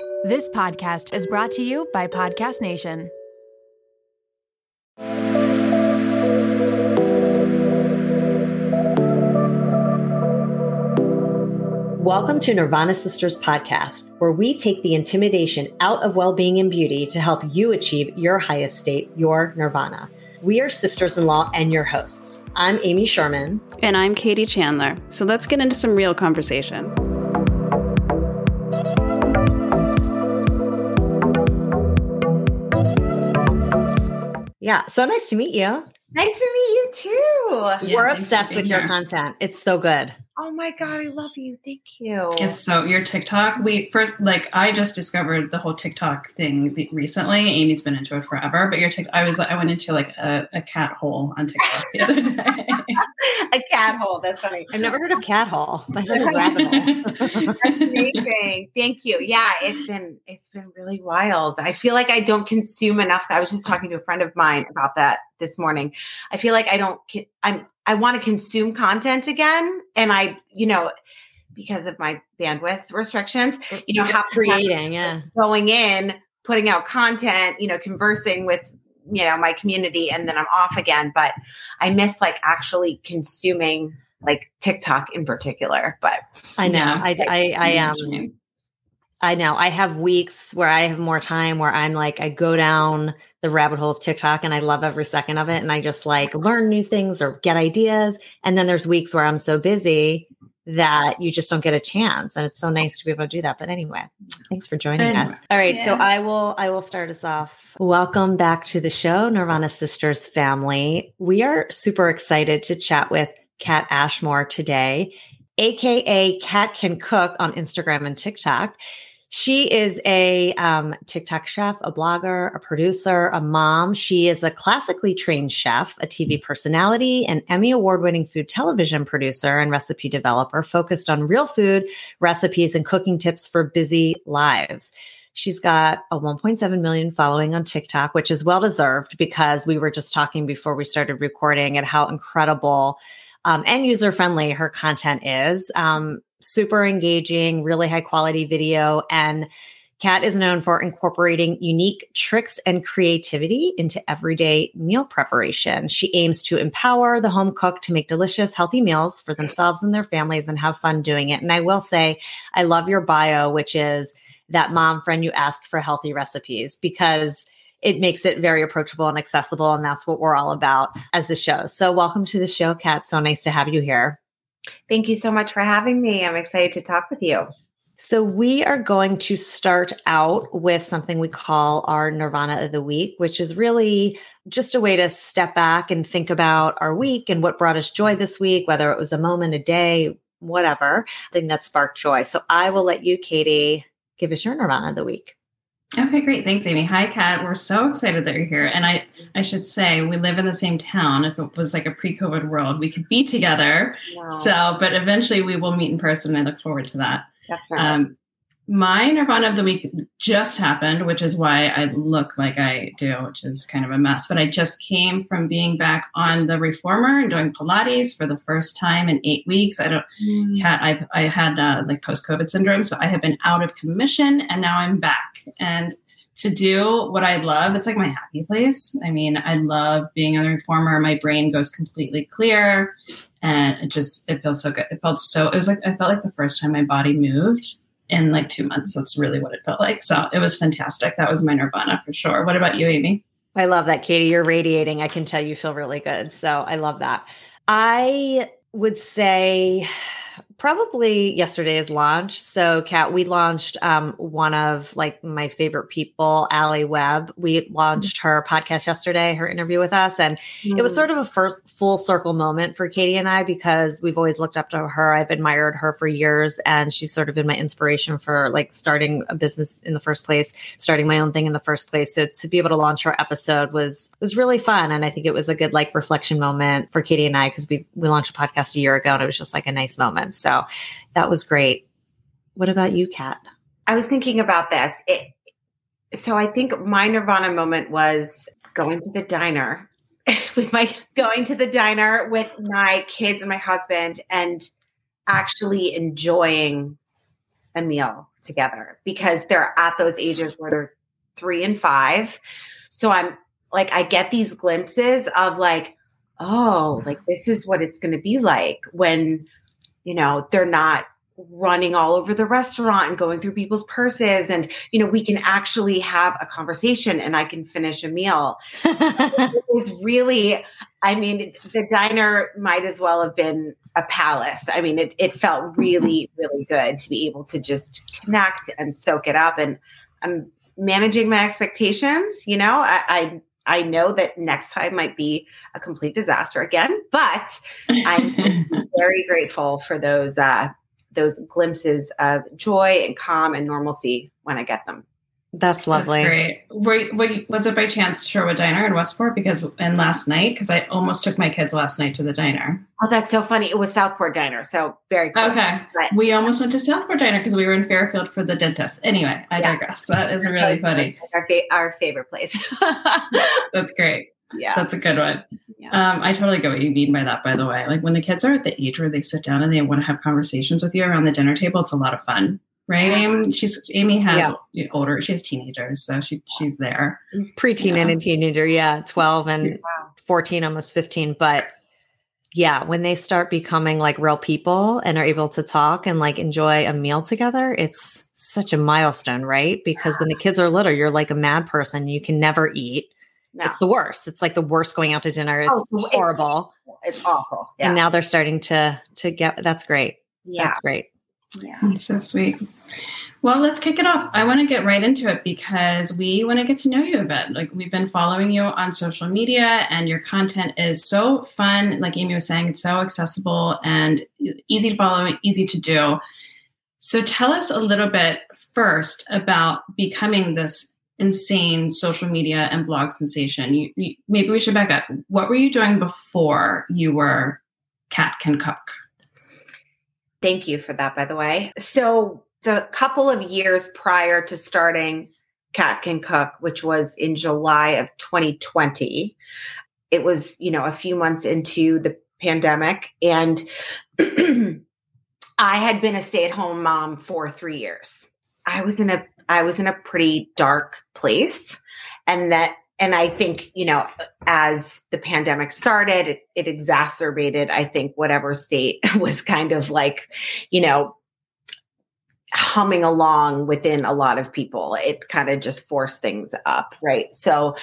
This podcast is brought to you by Podcast Nation. Welcome to Nirvana Sisters podcast, where we take the intimidation out of well being and beauty to help you achieve your highest state, your nirvana. We are sisters in law and your hosts. I'm Amy Sherman. And I'm Katie Chandler. So let's get into some real conversation. Yeah, so nice to meet you. Nice to meet you too. Yeah, We're obsessed with your content. It's so good. Oh my god, I love you. Thank you. It's so your TikTok. We first like I just discovered the whole TikTok thing recently. Amy's been into it forever, but your TikTok. I was I went into like a, a cat hole on TikTok the other day. a cat hole. That's funny. I've never heard of cat hole. I've heard of rabbit hole. That's amazing. Thank you. Yeah, it's been it's been really wild. I feel like I don't consume enough. I was just talking to a friend of mine about that this morning. I feel like I don't. I'm I want to consume content again. And I, you know, because of my bandwidth restrictions, you know, have creating, yeah, going in, putting out content, you know, conversing with, you know, my community, and then I'm off again. But I miss like actually consuming like TikTok in particular. But I know, yeah, I, I, I, am. Um, I know. I have weeks where I have more time where I'm like, I go down the rabbit hole of TikTok and I love every second of it. And I just like learn new things or get ideas. And then there's weeks where I'm so busy that you just don't get a chance. And it's so nice to be able to do that. But anyway, thanks for joining us. All right. Yeah. So I will, I will start us off. Welcome back to the show, Nirvana Sisters family. We are super excited to chat with Kat Ashmore today, AKA Kat Can Cook on Instagram and TikTok. She is a um, TikTok chef, a blogger, a producer, a mom. She is a classically trained chef, a TV personality, an Emmy award winning food television producer and recipe developer focused on real food, recipes, and cooking tips for busy lives. She's got a 1.7 million following on TikTok, which is well deserved because we were just talking before we started recording at how incredible um, and user friendly her content is. Um, super engaging, really high quality video. And Kat is known for incorporating unique tricks and creativity into everyday meal preparation. She aims to empower the home cook to make delicious, healthy meals for themselves and their families and have fun doing it. And I will say, I love your bio, which is that mom friend you ask for healthy recipes because it makes it very approachable and accessible. And that's what we're all about as the show. So, welcome to the show, Kat. So nice to have you here. Thank you so much for having me. I'm excited to talk with you. So, we are going to start out with something we call our Nirvana of the Week, which is really just a way to step back and think about our week and what brought us joy this week, whether it was a moment, a day, whatever thing that sparked joy. So, I will let you, Katie, give us your Nirvana of the Week. Okay, great. Thanks, Amy. Hi, Kat. We're so excited that you're here. And I, I should say, we live in the same town. If it was like a pre-COVID world, we could be together. Wow. So, but eventually we will meet in person. I look forward to that. Definitely. Um, my Nirvana of the week just happened, which is why I look like I do, which is kind of a mess. But I just came from being back on the reformer and doing Pilates for the first time in eight weeks. I don't, mm. had, I've, I had uh, like post COVID syndrome, so I have been out of commission, and now I'm back. And to do what I love, it's like my happy place. I mean, I love being on the reformer. My brain goes completely clear, and it just it feels so good. It felt so. It was like I felt like the first time my body moved in like two months. That's really what it felt like. So it was fantastic. That was my nirvana for sure. What about you, Amy? I love that, Katie. You're radiating. I can tell you feel really good. So I love that. I would say probably yesterday's launch. So, Kat, we launched um, one of like my favorite people, Alli Webb. We launched her podcast yesterday, her interview with us, and mm. it was mm. sort of a first full circle moment for Katie and I because we've always looked up to her. I've admired her for years, and she's sort of been my inspiration for like starting a business in the first place, starting my own thing in the first place. So to be able to launch her episode was was really fun, and I think it was a good like reflection moment for Katie and I because we we launched a podcast a year ago, and it was just like a nice moment. So so that was great. What about you, Kat? I was thinking about this. It, so I think my Nirvana moment was going to the diner with my going to the diner with my kids and my husband and actually enjoying a meal together because they're at those ages where they're three and five. So I'm like, I get these glimpses of like, oh, like this is what it's going to be like when, you know, they're not running all over the restaurant and going through people's purses. And you know we can actually have a conversation and i can finish a meal. It was really i mean the diner might as well have been a palace. I mean it, it felt really really good to be able to just connect and soak it up. And i'm managing my expectations you know i, I I know that next time might be a complete disaster again, but I'm very grateful for those uh, those glimpses of joy and calm and normalcy when I get them. That's lovely. That's great. Were, were, was it by chance Sherwood Diner in Westport? Because and last night, because I almost took my kids last night to the diner. Oh, that's so funny. It was Southport Diner, so very cool. Okay. But, we almost went to Southport Diner because we were in Fairfield for the dentist. Anyway, I yeah. digress. That is really funny. Our, fa- our favorite place. that's great. Yeah. That's a good one. Yeah. Um, I totally get what you mean by that, by the way. Like when the kids are at the age where they sit down and they want to have conversations with you around the dinner table, it's a lot of fun right? Amy, she's Amy has yeah. older. She has teenagers, so she she's there. Preteen yeah. and a teenager, yeah, twelve and fourteen, almost fifteen. But yeah, when they start becoming like real people and are able to talk and like enjoy a meal together, it's such a milestone, right? Because when the kids are little, you're like a mad person. You can never eat. No. It's the worst. It's like the worst going out to dinner. Oh, it's oh, horrible. It's, it's awful. Yeah. And now they're starting to to get. That's great. Yeah, that's great. Yeah. That's so sweet. Well, let's kick it off. I want to get right into it because we want to get to know you a bit. Like we've been following you on social media and your content is so fun. Like Amy was saying, it's so accessible and easy to follow, and easy to do. So tell us a little bit first about becoming this insane social media and blog sensation. You, you, maybe we should back up. What were you doing before you were Kat Can Cook? Thank you for that, by the way. So, the couple of years prior to starting Kat Can Cook, which was in July of 2020, it was, you know, a few months into the pandemic. And I had been a stay at home mom for three years. I was in a I was in a pretty dark place. And that and I think, you know, as the pandemic started, it, it, exacerbated, I think, whatever state was kind of like, you know, humming along within a lot of people. It kind of just forced things up, right? So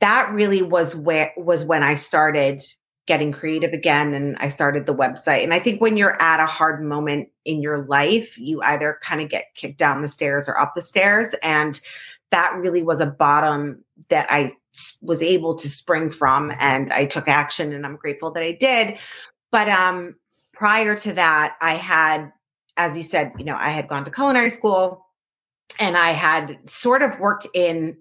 that really was where was when I started getting creative again and I started the website. And I think when you're at a hard moment in your life, you either kind of get kicked down the stairs or up the stairs and that really was a bottom that I was able to spring from and I took action and I'm grateful that I did. But um prior to that, I had as you said, you know, I had gone to culinary school and I had sort of worked in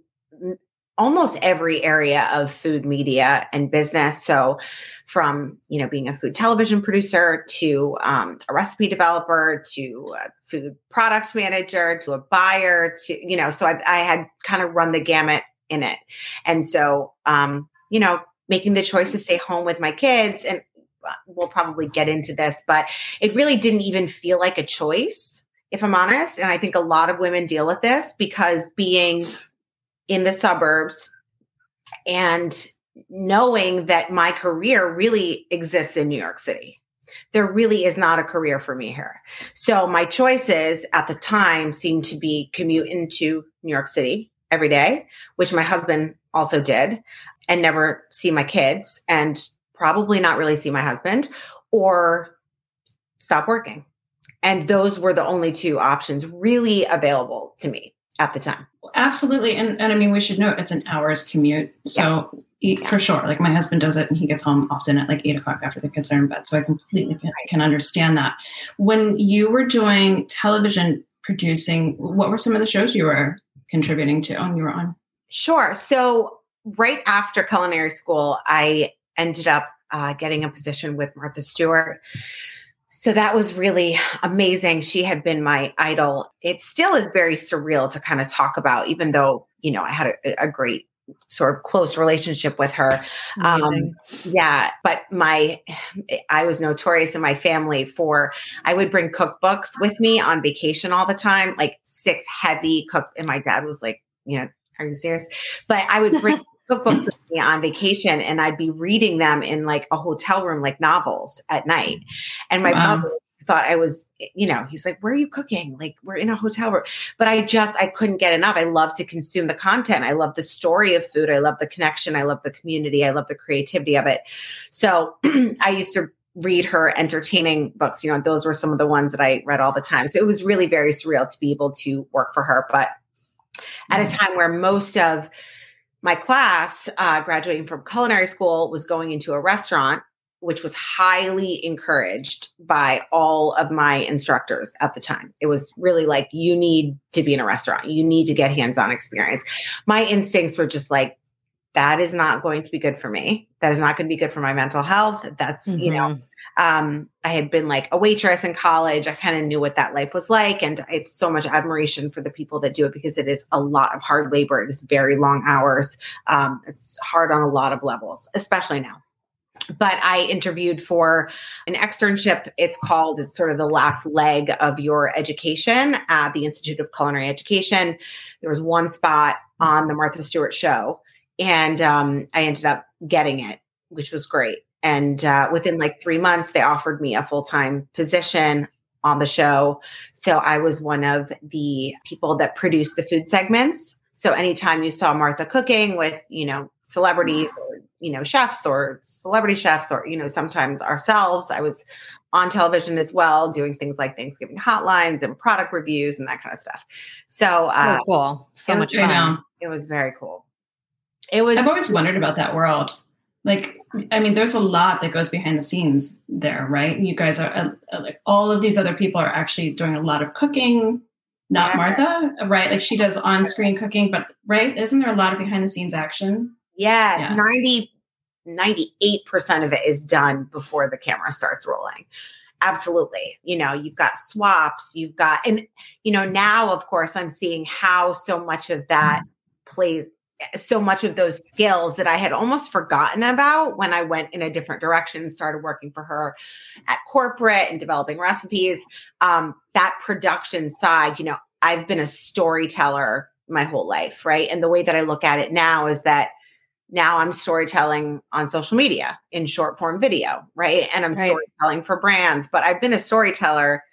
almost every area of food media and business. So, from you know being a food television producer to um, a recipe developer to a food product manager to a buyer to you know, so I, I had kind of run the gamut in it. And so, um, you know, making the choice to stay home with my kids, and uh, we'll probably get into this, but it really didn't even feel like a choice, if I'm honest. And I think a lot of women deal with this because being in the suburbs and knowing that my career really exists in New York City. There really is not a career for me here. So my choices at the time seemed to be commute into New York City every day, which my husband also did, and never see my kids and probably not really see my husband or stop working. And those were the only two options really available to me at the time. Absolutely. And, and I mean, we should note it's an hour's commute. So yeah. for sure, like my husband does it and he gets home often at like eight o'clock after the kids are in bed. So I completely can, can understand that. When you were doing television producing, what were some of the shows you were contributing to on your own? Sure. So right after culinary school, I ended up uh, getting a position with Martha Stewart. So that was really amazing. She had been my idol. It still is very surreal to kind of talk about, even though, you know, I had a, a great sort of close relationship with her. Um, yeah, but my I was notorious in my family for I would bring cookbooks with me on vacation all the time, like six heavy cook. And my dad was like, you know, are you serious? But I would bring cookbooks with me on vacation and I'd be reading them in like a hotel room, like novels at night. And my wow. brother thought I was, you know, he's like, where are you cooking? Like, we're in a hotel room. But I just, I couldn't get enough. I love to consume the content. I love the story of food. I love the connection. I love the community. I love the creativity of it. So I used to read her entertaining books. You know, those were some of the ones that I read all the time. So it was really very surreal to be able to work for her. But at a mm. time where most of my class uh, graduating from culinary school was going into a restaurant which was highly encouraged by all of my instructors at the time. It was really like, you need to be in a restaurant, you need to get hands on experience. My instincts were just like, that is not going to be good for me. That is not going to be good for my mental health. That's, mm-hmm. you know, mm-hmm. um, I had been like a waitress in college. I kind of knew what that life was like. And I have so much admiration for the people that do it because it is a lot of hard labor. It is very long hours. Um, it's hard on a lot of levels, especially now but I interviewed for an externship. It's called, it's sort of the last leg of your education at the Institute of Culinary Education. There was one spot on the Martha Stewart show, and um, I ended up getting it, which was great. And uh, within like three months, they offered me a full time position on the show. So I was one of the people that produced the food segments. So anytime you saw Martha cooking with, you know, celebrities you know chefs or celebrity chefs or you know sometimes ourselves. I was on television as well doing things like thanksgiving hotlines and product reviews and that kind of stuff. So, uh, cool. so much fun. it was very cool. It was i've always wondered about that world. Like i mean there's a lot that goes behind the scenes there right? You guys are uh, like all of these other people are actually doing a lot of cooking not yeah. martha right? Like she does on-screen cooking but right? Isn't there a lot of behind the scenes action? Yes, yeah. 90, 98% of it is done before the camera starts rolling. Absolutely. You know, you've got swaps, you've got, and, you know, now, of course, I'm seeing how so much of that plays, so much of those skills that I had almost forgotten about when I went in a different direction and started working for her at corporate and developing recipes. Um, that production side, you know, I've been a storyteller my whole life, right? And the way that I look at it now is that now I'm storytelling on social media in short form video, right? And I'm right. storytelling for brands, but I've been a storyteller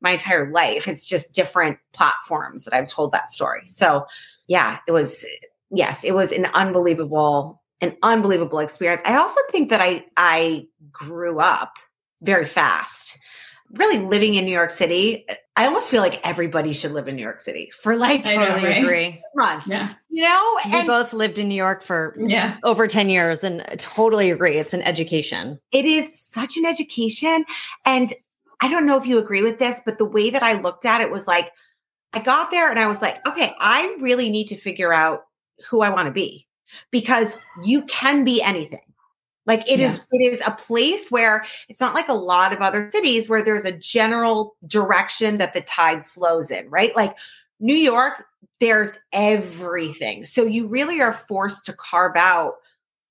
my entire life. It's just different platforms that I've told that story. So, yeah, it was yes, it was an unbelievable an unbelievable experience. I also think that I I grew up very fast really living in New York City, I almost feel like everybody should live in New York City for like I totally right? agree. months. Yeah. You know, we and both lived in New York for yeah. over 10 years and I totally agree. It's an education. It is such an education. And I don't know if you agree with this, but the way that I looked at it was like, I got there and I was like, okay, I really need to figure out who I want to be because you can be anything. Like it yeah. is, it is a place where it's not like a lot of other cities where there's a general direction that the tide flows in, right? Like New York, there's everything. So you really are forced to carve out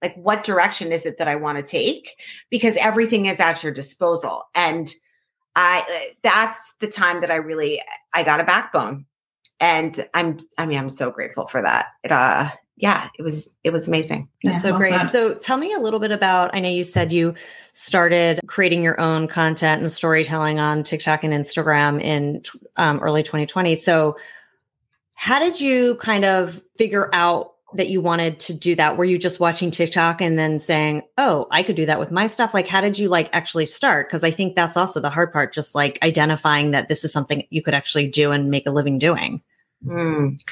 like what direction is it that I want to take because everything is at your disposal. And I that's the time that I really I got a backbone. And I'm I mean I'm so grateful for that. It uh yeah, it was it was amazing. That's yeah, so great. So tell me a little bit about I know you said you started creating your own content and storytelling on TikTok and Instagram in um, early 2020. So how did you kind of figure out that you wanted to do that? Were you just watching TikTok and then saying, "Oh, I could do that with my stuff"? Like how did you like actually start? Because I think that's also the hard part just like identifying that this is something you could actually do and make a living doing. Mm.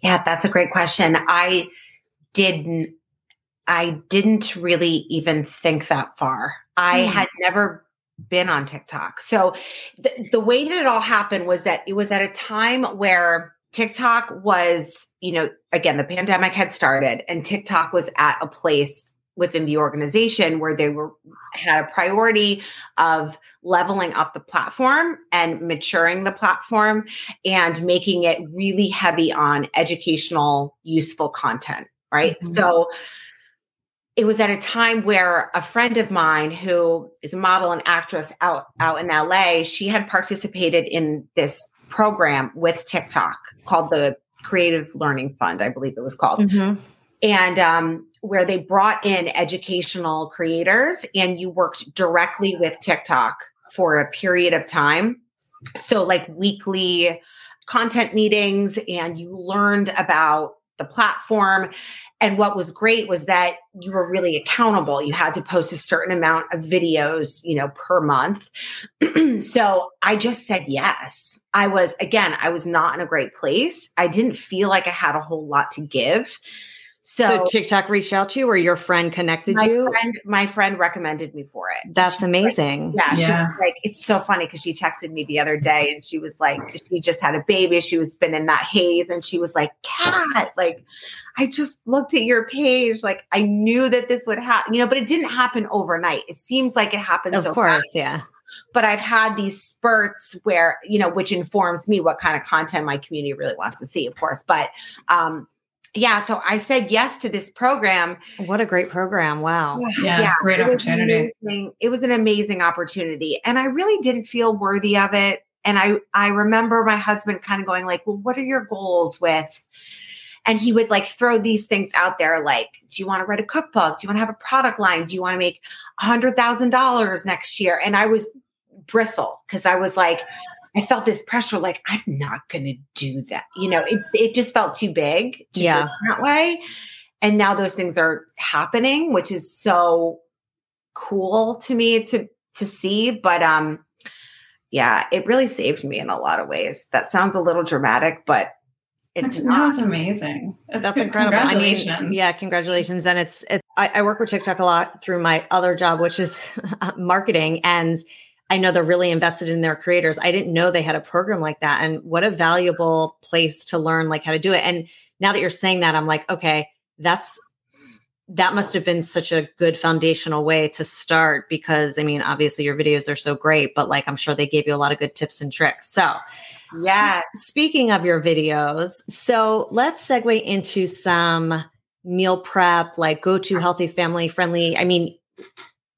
Yeah, that's a great question. I didn't I didn't really even think that far. I mm. had never been on TikTok. So th- the way that it all happened was that it was at a time where TikTok was, you know, again, the pandemic had started and TikTok was at a place within the organization where they were had a priority of leveling up the platform and maturing the platform and making it really heavy on educational useful content right? Mm-hmm. So it was at a time where a friend of mine who is a model and actress out out in LA, she had participated in this program with TikTok called the Creative Learning Fund, I believe it was called. Mm-hmm. And um, where they brought in educational creators and you worked directly with TikTok for a period of time. So, like weekly content meetings, and you learned about the platform and what was great was that you were really accountable. You had to post a certain amount of videos, you know, per month. so I just said yes. I was, again, I was not in a great place. I didn't feel like I had a whole lot to give. So, so, TikTok reached out to you or your friend connected my you? Friend, my friend recommended me for it. That's amazing. Like, yeah, yeah, She was like, it's so funny because she texted me the other day and she was like, she just had a baby. She was been in that haze and she was like, Kat, like, I just looked at your page. Like I knew that this would happen, you know, but it didn't happen overnight. It seems like it happened of so course, fast. yeah but I've had these spurts where, you know, which informs me what kind of content my community really wants to see, of course. But um, yeah, so I said yes to this program. What a great program. Wow. Yeah, yeah great it opportunity. Was it was an amazing opportunity. And I really didn't feel worthy of it. And I I remember my husband kind of going like, well, what are your goals with? And he would like throw these things out there like, do you want to write a cookbook? Do you want to have a product line? Do you want to make a hundred thousand dollars next year? And I was bristle because I was like, I felt this pressure, like I'm not going to do that. You know, it it just felt too big to yeah. that way. And now those things are happening, which is so cool to me to to see. But um, yeah, it really saved me in a lot of ways. That sounds a little dramatic, but it's not. That's amazing. That's, That's incredible. Congratulations. I mean, yeah, congratulations. And it's, it's I, I work with TikTok a lot through my other job, which is marketing. And I know they're really invested in their creators. I didn't know they had a program like that. And what a valuable place to learn like how to do it. And now that you're saying that, I'm like, okay, that's that must have been such a good foundational way to start because I mean, obviously your videos are so great, but like I'm sure they gave you a lot of good tips and tricks. So yeah. Speaking of your videos, so let's segue into some meal prep, like go to healthy family friendly. I mean,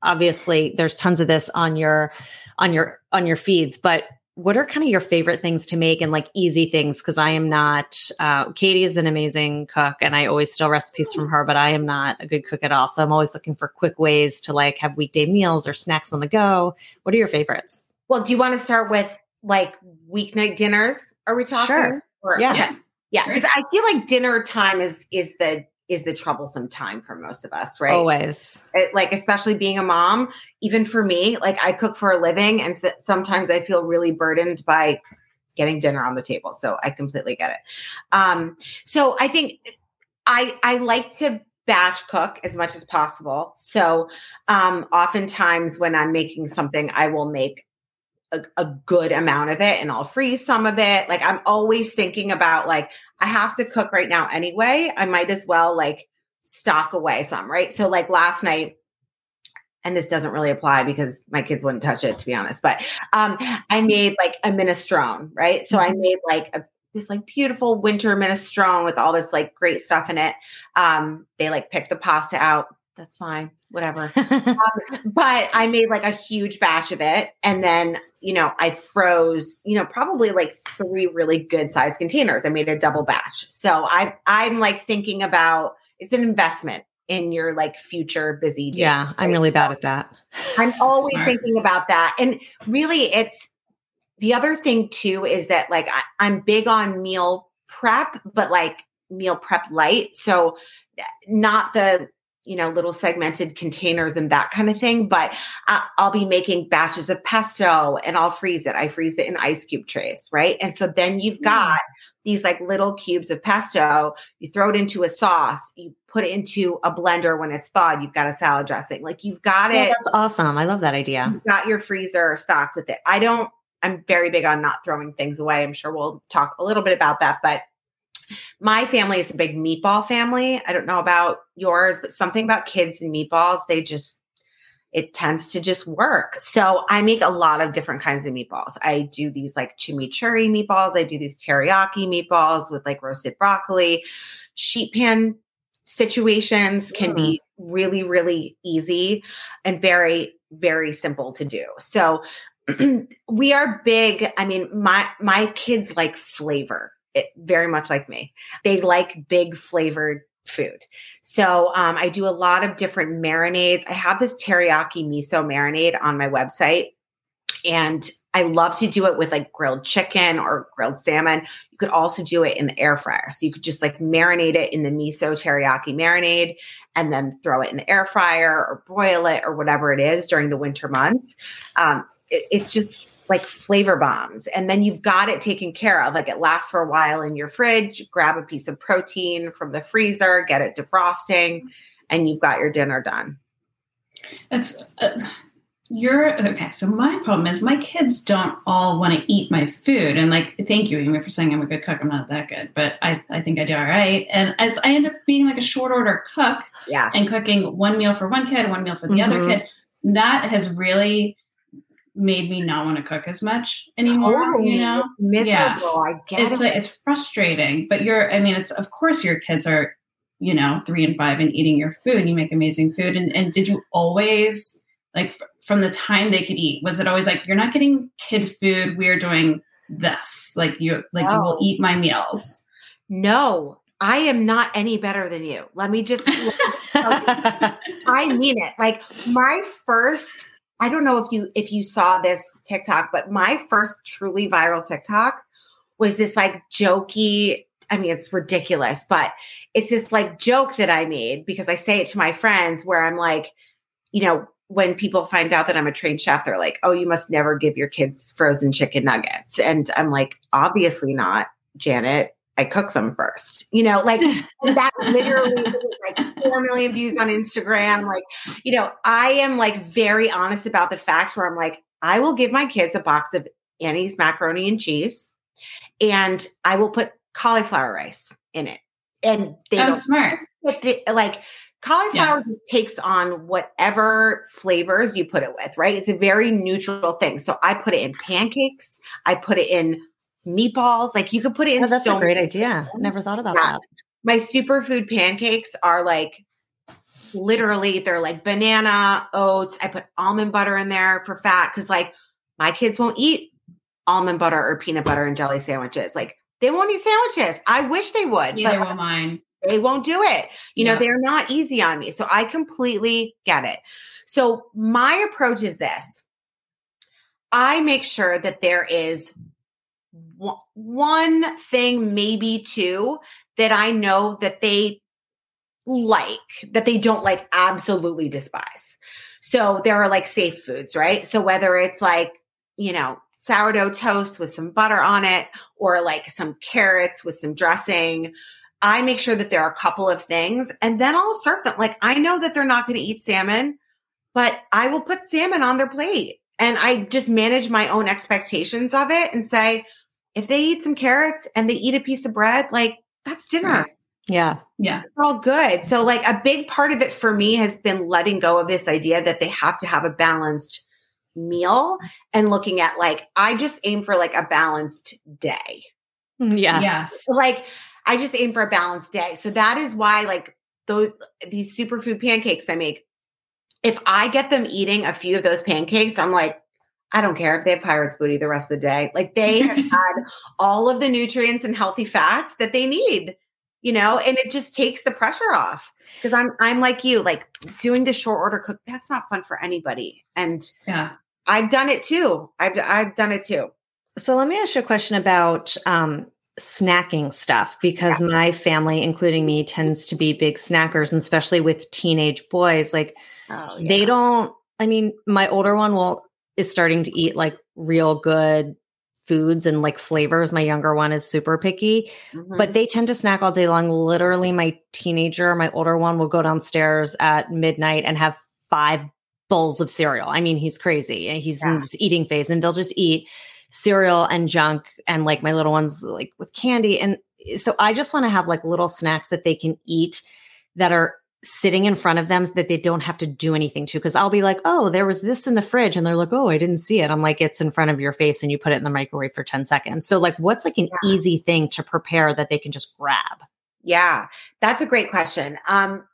obviously there's tons of this on your on your on your feeds but what are kind of your favorite things to make and like easy things? Because i am not uh, katie is an amazing cook and i always steal recipes from her but i am not a good cook at all. So i'm always looking for quick ways to like have weekday meals or snacks on the go. What are your favorites? Well do you want to start with like weeknight dinners are we talking? Sure. Or, yeah. yeah. Yeah because i feel like dinner time is is the is the troublesome time for most of us, right? Always. It, like, especially being a mom, even for me, like I cook for a living, and so, sometimes I feel really burdened by getting dinner on the table. So I completely get it. Um, so I think I I like to batch cook as much as possible. So um, oftentimes when I'm making something, I will make a, a, good amount of it and I'll freeze some of it. Like I'm always thinking about like I have to cook right now anyway. I might as well like stock away some, right? So like last night and this doesn't really apply because my kids wouldn't touch it to be honest, but um I made like a minestrone, right? So I mm-hmm. made like a this like beautiful winter minestrone with all this like great stuff in it. Um they like picked the pasta out. That's fine whatever. um, but I made like a huge batch of it. And then, you know, I froze, you know, probably like three really good sized containers. I made a double batch. So I, I'm like thinking about it's an investment in your like future busy. Day, yeah. I'm really bad at that. I'm always Smart. thinking about that. And really, it's the other thing too is that like I, I'm big on meal prep, but like meal prep light. So not the you know, little segmented containers and that kind of thing. But I, will be making batches of pesto and I'll freeze it. I freeze it in ice cube trays, right? And so then you've got mm. these like little cubes of pesto. You throw it into a sauce. You put it into a blender when it's thawed. You've got a salad dressing. Like you've got it. that's awesome. I love that idea. You've got your freezer stocked with it. I don't. I'm very big on not throwing things away. I'm sure we'll talk a little bit about that, but my family is a big meatball family. I don't know about yours, but something about kids and meatballs, they just, it tends to just work. So I make a lot of different kinds of meatballs. I do these like chimichurri meatballs. I do these teriyaki meatballs with like roasted broccoli, sheet pan situations can be mm. really, really easy and very, very simple to do. So we are big. I mean, my my kids like flavor. It, very much like me. They like big flavored food. So um, I do a lot of different marinades. I have this teriyaki miso marinade on my website. And I love to do it with like grilled chicken or grilled salmon. You could also do it in the air fryer. So you could just like marinate it in the miso teriyaki marinade and then throw it in the air fryer or broil it or whatever it is during the winter months. Um, it, it's just like flavor bombs. And then you've got it taken care of. Like it lasts for a while in your fridge. Grab a piece of protein from the freezer, get it defrosting, and you've got your dinner done. It's. Uh, you're okay. So my problem is my kids don't all want to eat my food, and like, thank you, Amy, for saying I'm a good cook. I'm not that good, but I, I think I do all right. And as I end up being like a short order cook, Yeah. and cooking one meal for one kid, one meal for the other Mhm. kid, that has really made me not want to cook as much anymore. Totally You know, miserable. I get it's it. it's frustrating. But you're, I mean, it's of course your kids are, you know, three and five and eating your food. You make amazing food, and and did you always like f- from the time they could eat? Was it always like you're not getting kid food? We're doing this. Like you, like you will eat my meals. no, I am not any better than you. Let me just I mean it. Like my first, I don't know if you if you saw this TikTok, but my first truly viral TikTok was this like jokey, I mean it's ridiculous, but it's this like joke that I made because I say it to my friends where I'm like, you know, when people find out that I'm a trained chef, they're like, "Oh, you must never give your kids frozen chicken nuggets." And I'm like, "Obviously not, Janet. I cook them first. You know, like that literally like 4 million views on Instagram. Like, you know, I am like very honest about the facts where I'm like, I will give my kids a box of Annie's macaroni and cheese and I will put cauliflower rice in it. And they Oh, smart. put the, like cauliflower just takes on whatever flavors you put it with, right? It's a very neutral thing. So I put it in pancakes, I put it in meatballs. Like you could put it in Oh, that's so a great idea. things. Never thought about Yeah. that. My superfood pancakes are like literally they're like banana, oats. I put almond butter in there for fat because like my kids won't eat almond butter or peanut butter and jelly sandwiches. Like they won't eat sandwiches. I wish they would, Neither but will mine. they won't do it. You know, they're not easy on me. So I completely get it. So my approach is this I make sure that there is one- thing, maybe two, that I know that they like, that they don't like absolutely despise. So there are like safe foods, right? So whether it's like, you know, sourdough toast with some butter on it or like some carrots with some dressing, I make sure that there are a couple of things and then I'll serve them. Like I know that they're not going to eat salmon, but I will put salmon on their plate and I just manage my own expectations of it and say, if they eat some carrots and they eat a piece of bread, like that's dinner. Right. Yeah. Yeah. It's all good. So, like, a big part of it for me has been letting go of this idea that they have to have a balanced meal and looking at, like, I just aim for like a balanced day. Mm, yeah. Yes. So, like, I just aim for a balanced day. So, that is why, like, those, these superfood pancakes I make, if I get them eating a few of those pancakes, I'm like, I don't care if they have pirate's booty the rest of the day. Like, they have had all of the nutrients and healthy fats that they need you know and it just takes the pressure off because i'm i'm like you like doing the short order cook that's not fun for anybody and Yeah. i've done it too i've i've done it too So let me ask you a question about um, snacking stuff because my family, including me, tends to be big snackers, and especially with teenage boys. Like oh, they don't. I mean, my older one will is starting to eat like real good foods and like flavors. My younger one is super picky, Mm-hmm. but they tend to snack all day long. Literally, my teenager, my older one, will go downstairs at midnight and have five bowls of cereal. I mean, he's crazy and he's in this eating phase, and they'll just eat cereal and junk and like my little ones like with candy. And so I just want to have like little snacks that they can eat that are sitting in front of them so that they don't have to do anything to. Cause I'll be like, oh, there was this in the fridge. And they're like, oh, I didn't see it. I'm like, it's in front of your face and you put it in the microwave for 10 seconds. So, like, what's like an Yeah. easy thing to prepare that they can just grab? Yeah, that's a great question. Um,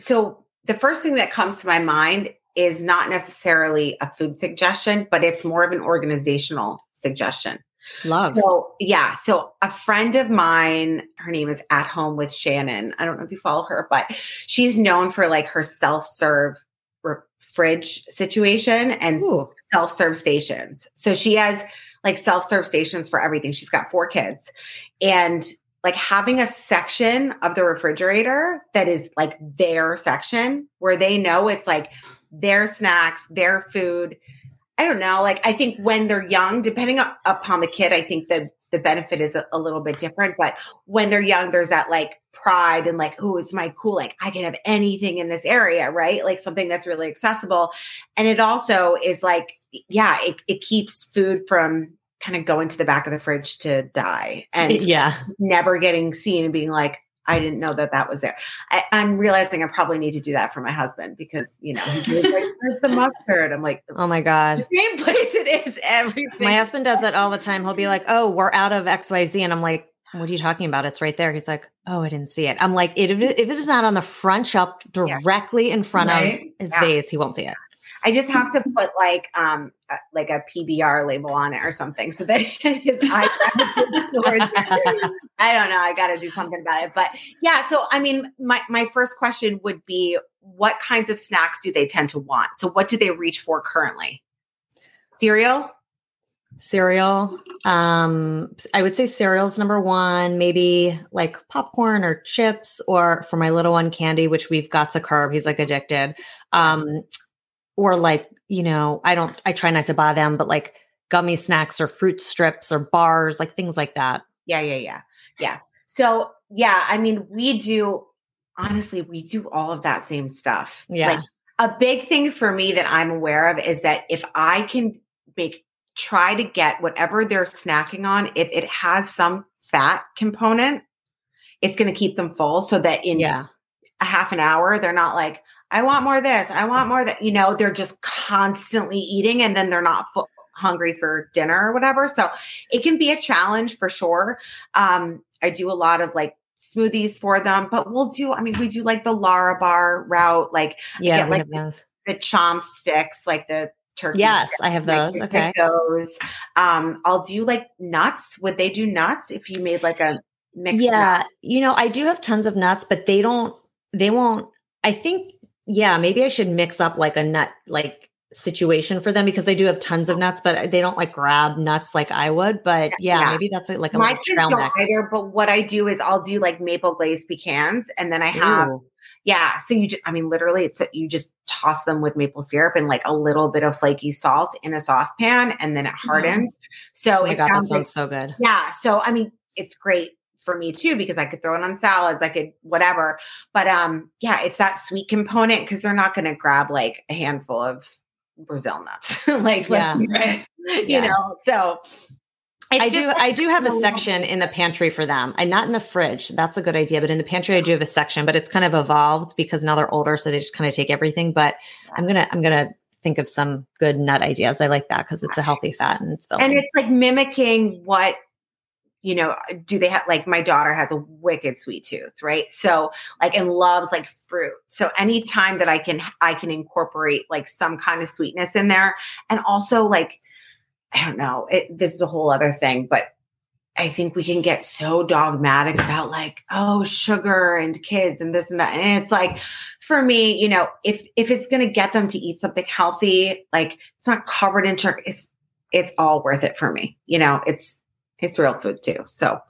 so the first thing that comes to my mind is not necessarily a food suggestion, but it's more of an organizational suggestion. Love. So, yeah. So, a friend of mine, her name is At Home with Shannon. I don't know if you follow her, but she's known for like her self serve fridge situation and self serve stations. So, she has like self serve stations for everything. She's got four kids. And like having a section of the refrigerator that is like their section where they know it's like their snacks, their food. I don't know. Like I think when they're young, depending upon the kid, I think the the benefit is a, a, little bit different. But when they're young, there's that like pride and like, oh, it's my cool. Like I can have anything in this area, right? Like something that's really accessible. And it also is like, yeah, it, it keeps food from kind of going to the back of the fridge to die and yeah never getting seen and being like i didn't know that that was there I, am realizing i probably need to do that for my husband because you know he's like where's the mustard i'm like oh my god same place it is every my husband does that all the time he'll be like oh we're out of xyz and i'm like what are you talking about? It's right there. He's like, oh, I didn't see it. I'm like, if it is not on the front shelf directly in front right? of his yeah. face, he won't see it. I just have to put like um like a PBR label on it or something so that his eyes I don't know. I got to do something about it. But yeah, so I mean, my my first question would be, what kinds of snacks do they tend to want? So what do they reach for currently? Cereal. Cereal. Um, I would say cereal's number one, maybe like popcorn or chips, or for my little one, candy, which we've got to curb. He's like addicted. Um, or like, you know, I don't, I try not to buy them, but like gummy snacks or fruit strips or bars, like things like that. Yeah, yeah, yeah. Yeah. So, yeah, I mean, we do, honestly, we do all of that same stuff. Yeah. Like, a big thing for me that I'm aware of is that if I can make, try to get whatever they're snacking on, if it has some fat component, it's going to keep them full so that in yeah. a half an hour, they're not like, I want more of this. I want more that, you know, they're just constantly eating and then they're not full, hungry for dinner or whatever. So it can be a challenge for sure. Um, I do a lot of like smoothies for them, but we'll do, I mean, we do like the Larabar route, like, yeah, get, like the, the chomp sticks, like the turkey. Yes, sticks, I have those. Like, okay. Those. Um, I'll do like nuts. Would they do nuts if you made like a mix? Yeah. Nut? You know, I do have tons of nuts, but they don't, they won't, I think yeah, maybe I should mix up like a nut like situation for them because they do have tons of nuts, but they don't like grab nuts like I would. But yeah, yeah. maybe that's like a my kids don't mix. either. But what I do is I'll do like maple glazed pecans, and then I have Ooh. yeah. So you, just, I mean, literally, it's you just toss them with maple syrup and like a little bit of flaky salt in a saucepan, and then it mm-hmm. hardens. Mm. So oh it God, sounds, sounds like, so good. Yeah. So I mean, it's great for me too because I could throw it on salads, I could whatever. But um yeah, it's that sweet component because they're not going to grab like a handful of Brazil nuts. like yeah, right. You yeah. know, so I do. Like, I do have a section in the pantry for them. I not in the fridge. That's a good idea. But in the pantry, I do have a section. But it's kind of evolved because now they're older, so they just kind of take everything. But I'm gonna. I'm gonna think of some good nut ideas. I like that because it's a healthy fat and it's filling. And it's like mimicking what you know, do they have like my daughter has a wicked sweet tooth, right? So like and loves like fruit. So anytime that I can I can incorporate like some kind of sweetness in there and also like I don't know, it, this is a whole other thing, but I think we can get so dogmatic about like, oh, sugar and kids and this and that. And it's like, for me, you know, if if it's gonna get them to eat something healthy, like it's not covered in sugar, it's it's all worth it for me. You know, it's it's real food too. So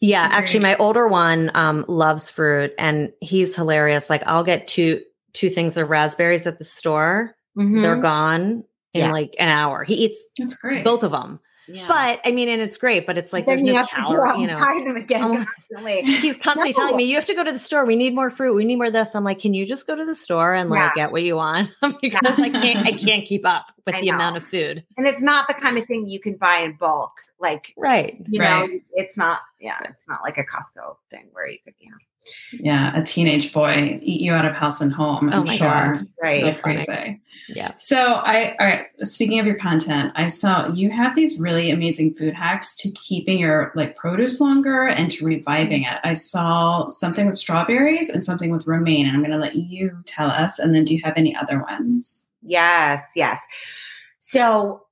yeah, actually my older one um loves fruit and he's hilarious. Like I'll get two two things of raspberries at the store. Mm-hmm. They're gone in yeah. like an hour. He eats That's great. both of them. Yeah. But I mean, and it's great, but it's like then there's no calorie, you know. Them again oh, constantly. He's constantly no. telling me, you have to go to the store. We need more fruit. We need more this. I'm like, can you just go to the store and like get what you want? because I can't I can't keep up with I the know. amount of food. And it's not the kind of thing you can buy in bulk Like, right. You right. know, it's not, yeah, it's not like a Costco thing where you could, you know. Yeah, a teenage boy eat you out of house and home. Oh I'm my sure. God. Right. So So crazy. Yeah. So I all right, speaking of your content, I saw you have these really amazing food hacks to keeping your like produce longer and to reviving it. I saw something with strawberries and something with romaine, and I'm gonna let you tell us. And then do you have any other ones? Yes, yes. So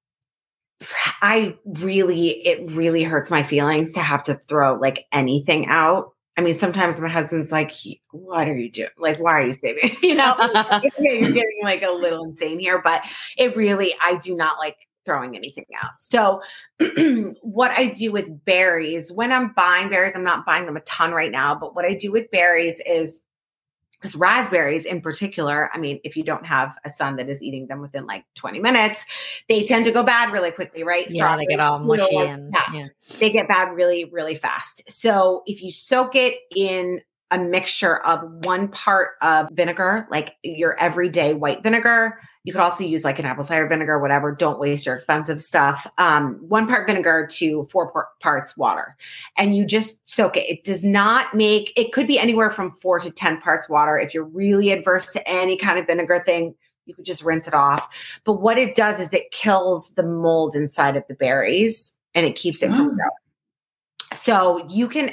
I really, it really hurts my feelings to have to throw like anything out. I mean, sometimes my husband's like, "What are you doing? Like, why are you saving?" You know, yeah, you're getting like a little insane here, but it really, I do not like throwing anything out. So, what I do with berries when I'm buying berries, I'm not buying them a ton right now, but what I do with berries is because raspberries in particular, I mean, if you don't have a son that is eating them within like 20 minutes, they tend to go bad really quickly, right? Yeah, they get all Strawberries, you know, mushy and yeah, yeah. they get bad really, really fast. So if you soak it in a mixture of one part of vinegar, like your everyday white vinegar, you could also use like an apple cider vinegar, whatever. Don't waste your expensive stuff. Um, one part vinegar to four par- parts water, and you just soak it. It does not make. It could be anywhere from four to ten parts water. If you're really adverse to any kind of vinegar thing, you could just rinse it off. But what it does is it kills the mold inside of the berries and it keeps it from Oh. growing. So you can,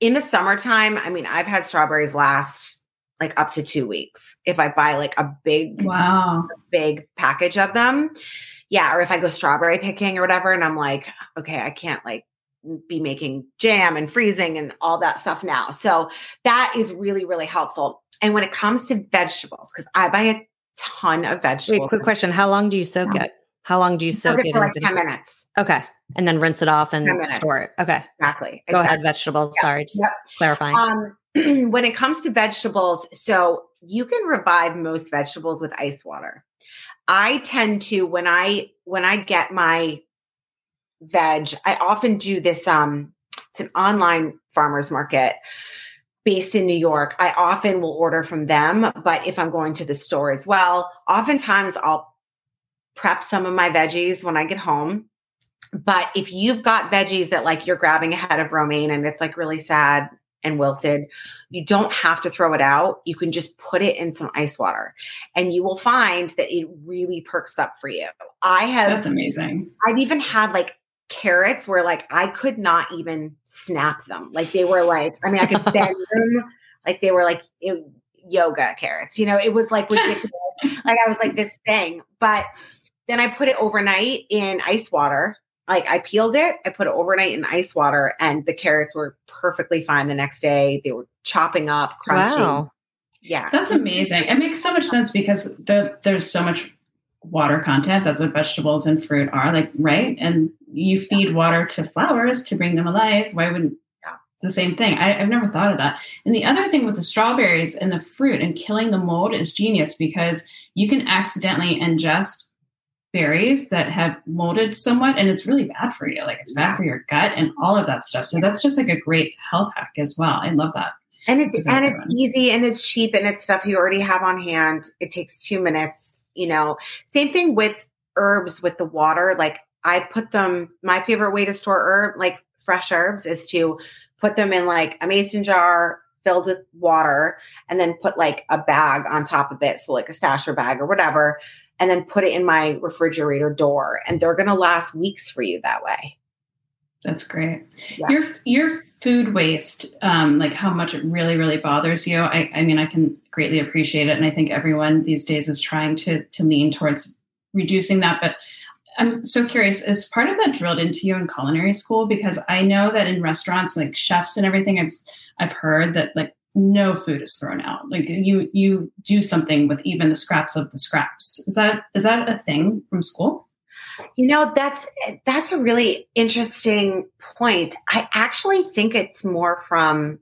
in the summertime, I mean, I've had strawberries last like up to two weeks if I buy like a big, Wow. big package of them. Yeah. Or if I go strawberry picking or whatever, and I'm like, okay, I can't like be making jam and freezing and all that stuff now. So that is really, really helpful. And when it comes to vegetables, because I buy a ton of vegetables. Wait, quick question. How long do you soak it? How long do you soak Soak it it? for like in 10 vine- minutes. Okay. And then rinse it off and store it. Okay. Exactly. Go exactly. ahead, vegetables. Yep. Sorry, just Yep. clarifying. Um, when it comes to vegetables, so you can revive most vegetables with ice water. I tend to when I when I get my veg, I often do this. Um, it's an online farmers market based in New York. I often will order from them, but if I'm going to the store as well, oftentimes I'll prep some of my veggies when I get home. But if you've got veggies that like you're grabbing ahead of romaine and it's like really sad and wilted, you don't have to throw it out. You can just put it in some ice water and you will find that it really perks up for you. I have That's amazing. I've even had like carrots where like I could not even snap them. Like they were like, I mean, I could bend them. Like they were like it- yoga carrots. You know, it was like ridiculous. like I was like this thing. But then I put it overnight in ice water. Like I peeled it, I put it overnight in ice water, and the carrots were perfectly fine the next day. They were chopping up, crunchy. wow. Yeah. That's amazing. It makes so much sense because the, there's so much water content. That's what vegetables and fruit are, like right. And you feed water to flowers to bring them alive. Why wouldn't Yeah. the same thing? I, I've never thought of that. And the other thing with the strawberries and the fruit and killing the mold is genius because you can accidentally ingest berries that have molded somewhat and it's really bad for you like it's bad for your gut and all of that stuff so that's just like a great health hack as well i love that And it's and it's one. easy and it's cheap and it's stuff you already have on hand. It takes two minutes, you know. Same thing with herbs with the water. Like I put them, my favorite way to store herb, like fresh herbs, is to put them in like a mason jar filled with water and then put like a bag on top of it. So like a stasher bag or whatever, and then put it in my refrigerator door. And they're gonna last weeks for you that way. That's great. Yeah. Your your food waste, um, like how much it really really bothers you. I, I mean, I can greatly appreciate it, and I think everyone these days is trying to to lean towards reducing that. But I'm so curious: is part of that drilled into you in culinary school? Because I know that in restaurants, like chefs and everything, I've I've heard that like no food is thrown out. Like you you do something with even the scraps of the scraps. Is that is that a thing from school? You know, that's that's a really interesting point. I actually think it's more from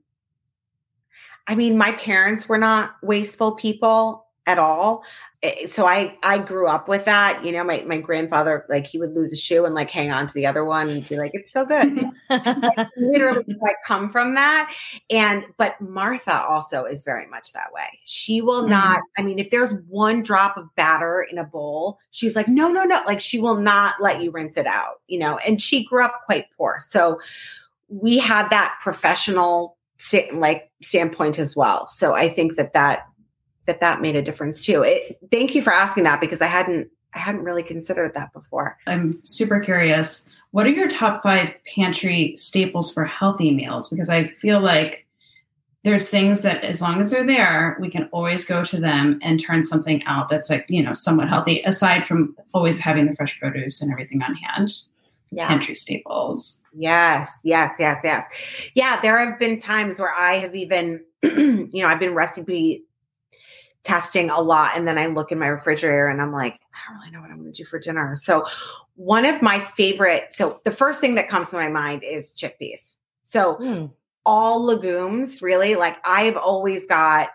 I mean, my parents were not wasteful people. at all. Eh, So I I grew up with that. You know, my my grandfather like he would lose a shoe and like hang on to the other one and be like, it's so good. Literally like come from that. And but Martha also is very much that way. She will not, I mean, if there's one drop of batter in a bowl, she's like, no, no, no. Like she will not let you rinse it out, you know, and she grew up quite poor. So we had that professional like standpoint as well. So I think that that that that made a difference too. It, thank you for asking that because I hadn't I hadn't really considered that before. I'm super curious. What are your top five pantry staples for healthy meals? Because I feel like there's things that as long as they're there, we can always go to them and turn something out that's like, you know, somewhat healthy, aside from always having the fresh produce and everything on hand. Yeah. Pantry staples. Yes, yes, yes, yes. Yeah, there have been times where I have even, you know, I've been recipe testing a lot. And then I look in my refrigerator and I'm like, I don't really know what I'm going to do for dinner. So, one of my favorite, so the first thing that comes to my mind is chickpeas. So, Hmm. all legumes, really, like I've always got,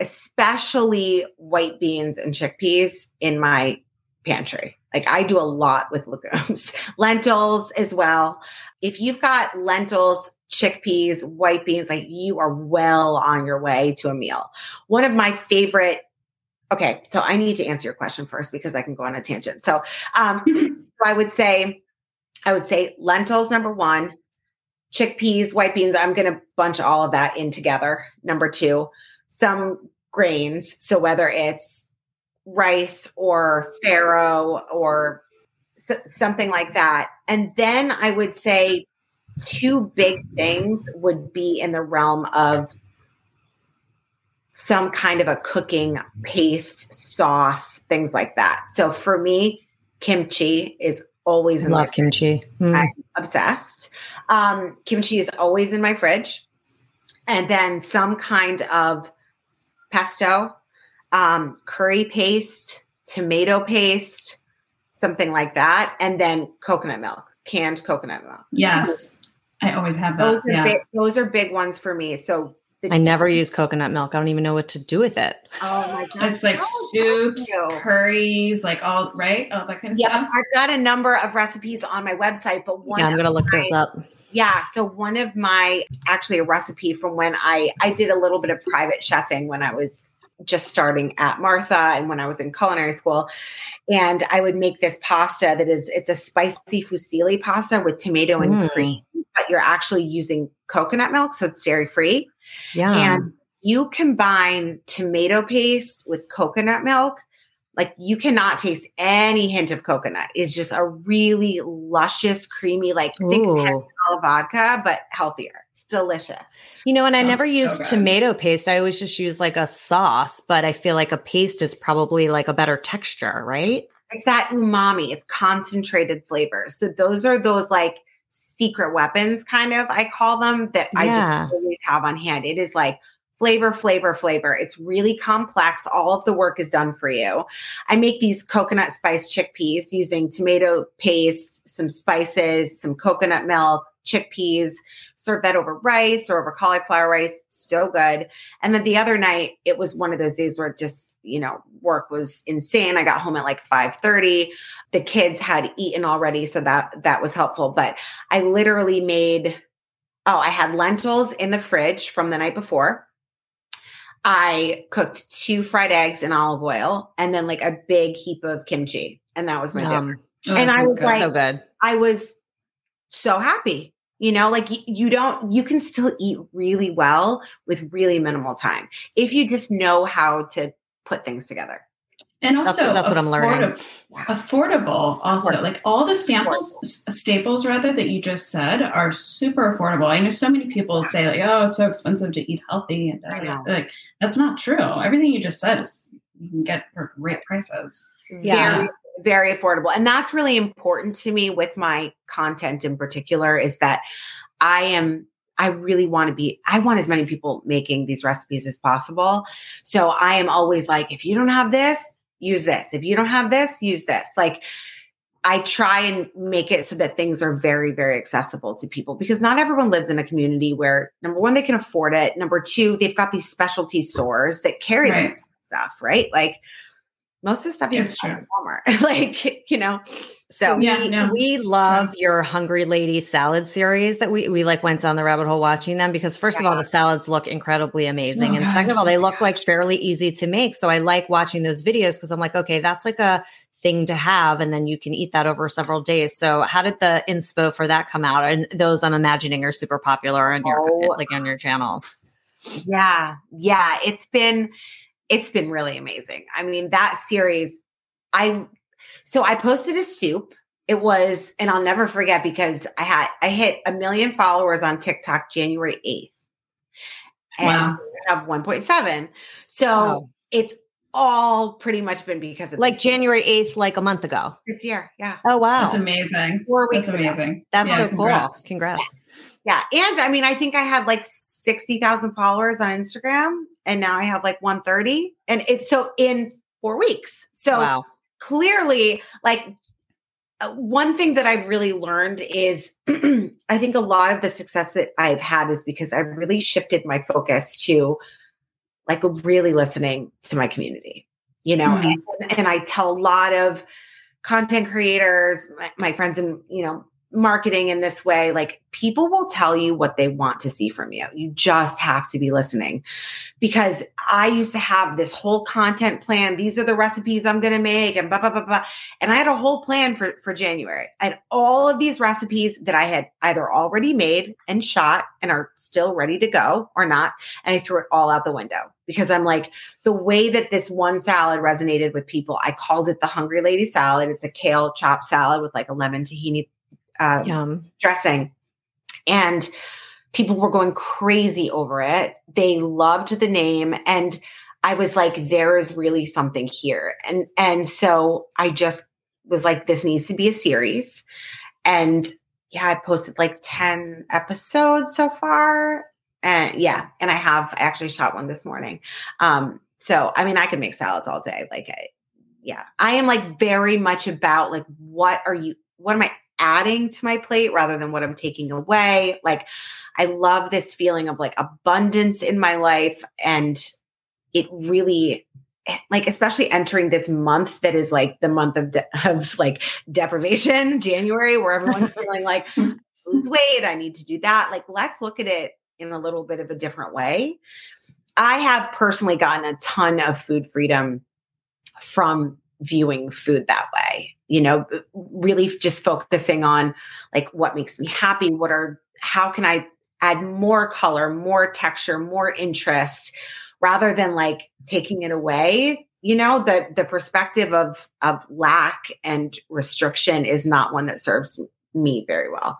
especially white beans and chickpeas in my pantry. Like I do a lot with legumes, lentils as well. If you've got lentils, chickpeas, white beans, like you are well on your way to a meal. One of my favorite. Okay, so I need to answer your question first because I can go on a tangent. So, um, so I would say, I would say lentils number one, chickpeas, white beans. I'm going to bunch all of that in together. Number two, some grains. So whether it's rice or farro or s- something like that. And then I would say two big things would be in the realm of some kind of a cooking paste, sauce, things like that. So for me, kimchi is always I in my love kimchi. Mm. I'm obsessed. Um, kimchi is always in my fridge. And then some kind of pesto, um, curry paste, tomato paste, something like that. And then coconut milk, canned coconut milk. Yes. I always have that. Those are yeah. big, those are big ones for me. So the I never use coconut milk. I don't even know what to do with it. Oh my god. It's like Oh, soups, curries, like all right, all that kind of Yeah, stuff. I've got a number of recipes on my website, but one yeah, I'm gonna look my- those up. Yeah. So one of my actually a recipe from when I I did a little bit of private chefing when I was just starting at Martha and when I was in culinary school. And I would make this pasta that is it's a spicy fusilli pasta with tomato and Mm. cream, but you're actually using coconut milk, so it's dairy free. Yeah. And you combine tomato paste with coconut milk, like you cannot taste any hint of coconut. It's just a really luscious, creamy, like think. Vodka, but healthier. Delicious. You know, and I never so use good. tomato paste. I always just use like a sauce, but I feel like a paste is probably like a better texture, right? It's that umami. It's concentrated flavors. So those are those like secret weapons, kind of. I call them that I just always have on hand. It is like flavor, flavor, flavor. It's really complex. All of the work is done for you. I make these coconut spice chickpeas using tomato paste, some spices, some coconut milk, chickpeas. Serve that over rice or over cauliflower rice. So good. And then the other night, it was one of those days where it just, you know, work was insane. I got home at like 5:30. The kids had eaten already, so that that was helpful. But I literally made oh, I had lentils in the fridge from the night before. I cooked two fried eggs in olive oil and then like a big heap of kimchi. And that was my dinner. Um, Oh, And I was good. like- so good. I was so happy. You know, like you don't, you can still eat really well with really minimal time if you just know how to put things together. and That's- also that's what I'm learning. affordab- Affordable, also Affordable. like all the staples, staples rather that you just said are super affordable. I know so many people say like, "Oh, it's so expensive to eat healthy," and uh, like that's not true. Everything you just said is you can get for great prices. Yeah. Very, very affordable. And that's really important to me with my content in particular is that I am I really want to be I want as many people making these recipes as possible. So I am always like if you don't have this, use this. If you don't have this, use this. Like I try and make it so that things are very, very accessible to people because not everyone lives in a community where number one, they can afford it. Number two, they've got these specialty stores that carry this stuff, right? Like most of the stuff you It's can true. at Walmart. like, you know. So So we, Yeah, no, we love your Hungry Lady salad series that we we like went down the rabbit hole watching them because first of all the salads look incredibly amazing and good. second of all oh they look like fairly easy to make so I like watching those videos because I'm like okay that's like a thing to have and then you can eat that over several days. So how did the inspo for that come out? And those I'm imagining are super popular on your Oh. like on your channels. Yeah. Yeah. It's been it's been really amazing. I mean, that series, I so I posted a soup. It was, and I'll never forget because I had I hit a million followers on TikTok January 8th. And Wow. I have 1.7. So Wow. it's all pretty much been because of Like January 8th, like a month ago. this year. Yeah. Oh wow. That's amazing. Four weeks That's ago. amazing. That's Yeah, so congrats. cool. Congrats. Yeah. And I mean, I think I had like 60,000 followers on Instagram and now I have like 130. And it's so in four weeks. So wow. clearly, like, uh, one thing that I've really learned is I think a lot of the success that I've had is because I've really shifted my focus to like really listening to my community, you know, Mhm. and, and I tell a lot of content creators, my, my friends and, you know, marketing in this way, like people will tell you what they want to see from you. You just have to be listening because I used to have this whole content plan. These are the recipes I'm going to make and blah, blah, blah, blah. And I had a whole plan for, for January. Had all of these recipes that I had either already made and shot and are still ready to go or not. And I threw it all out the window because I'm like, the way that this one salad resonated with people, I called it the Hungry Lady salad. It's a kale chopped salad with like a lemon tahini uh, dressing. And people were going crazy over it. They loved the name. And I was like, there is really something here. And and so I just was like, this needs to be a series. And yeah, I posted like 10 episodes so far. And yeah, and I have I actually shot one this morning. Um, so I mean I can make salads all day. Like I yeah, I am like very much about like what are you what am I adding to my plate rather than what I'm taking away. Like, I love this feeling of like abundance in my life. And it really, eh, like, especially entering this month that is like the month of, de- of like deprivation, January, where everyone's feeling like, lose weight, I need to do that. Like, let's look at it in a little bit of a different way. I have personally gotten a ton of food freedom from viewing food that way you know really just focusing on like what makes me happy what are how can i add more color more texture more interest rather than like taking it away you know the the perspective of of lack and restriction is not one that serves me very well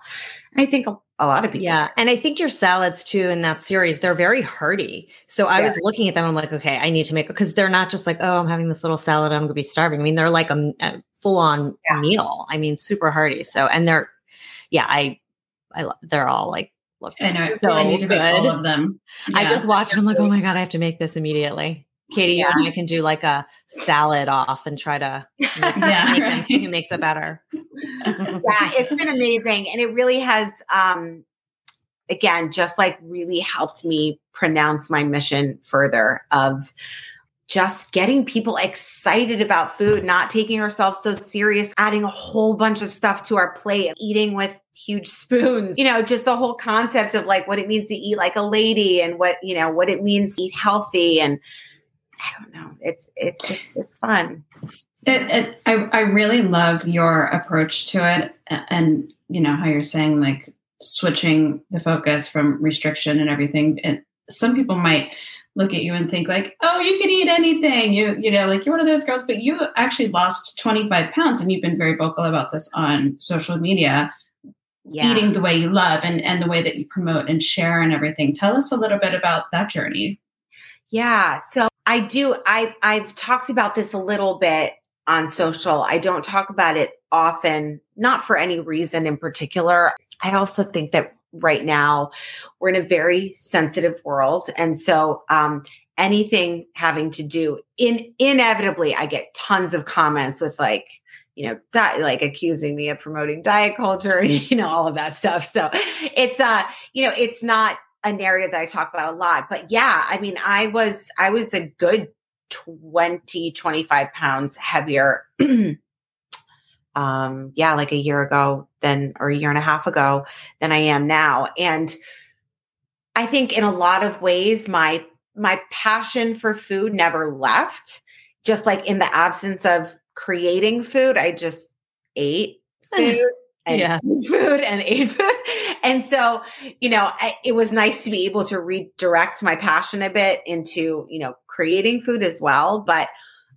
i think a, lot of people Yeah. And I think your salads too in that series, they're very hearty. So I was looking at them. I'm like, okay, I need to make because they're not just like, oh, I'm having this little salad. I'm going to be starving. I mean, they're like a, a full on Yeah. meal. I mean, super hearty. So, and they're, yeah, I, I, lo- they're all like, look, I know. so I need to make all good. of them. I just watched. I'm like, oh my god, I have to make this immediately. Katie, you and I can do like a salad off and try to make, Yeah, make them right. see who makes it better. yeah, it's been amazing. And it really has, um, again, just like really helped me pronounce my mission further of just getting people excited about food, not taking ourselves so serious, adding a whole bunch of stuff to our plate, eating with huge spoons, you know, just the whole concept of like what it means to eat like a lady and what, you know, what it means to eat healthy. And I don't know, it's, it's just, it's fun. It, it, I, I really love your approach to it, and you know how you're saying like switching the focus from restriction and everything. And some people might look at you and think like, "Oh, you can eat anything," you you know, like you're one of those girls. But you actually lost 25 pounds, and you've been very vocal about this on social media, eating the way you love and and the way that you promote and share and everything. Tell us a little bit about that journey. Yeah. So I do. I I've talked about this a little bit on social. I don't talk about it often, not for any reason in particular. I also think that right now we're in a very sensitive world, and so um, anything having to do in inevitably, I get tons of comments with like you know, di- like accusing me of promoting diet culture, you know, all of that stuff. So it's uh, you know, it's not a narrative that I talk about a lot. But yeah, I mean, I was I was a good 20, 25 pounds heavier. um, yeah, like a year ago than, or a year and a half ago than I am now. And I think in a lot of ways, my, my passion for food never left. Just like in the absence of creating food, I just ate food and yeah. food and ate food. And so, you know, I, it was nice to be able to redirect my passion a bit into, you know, creating food as well. But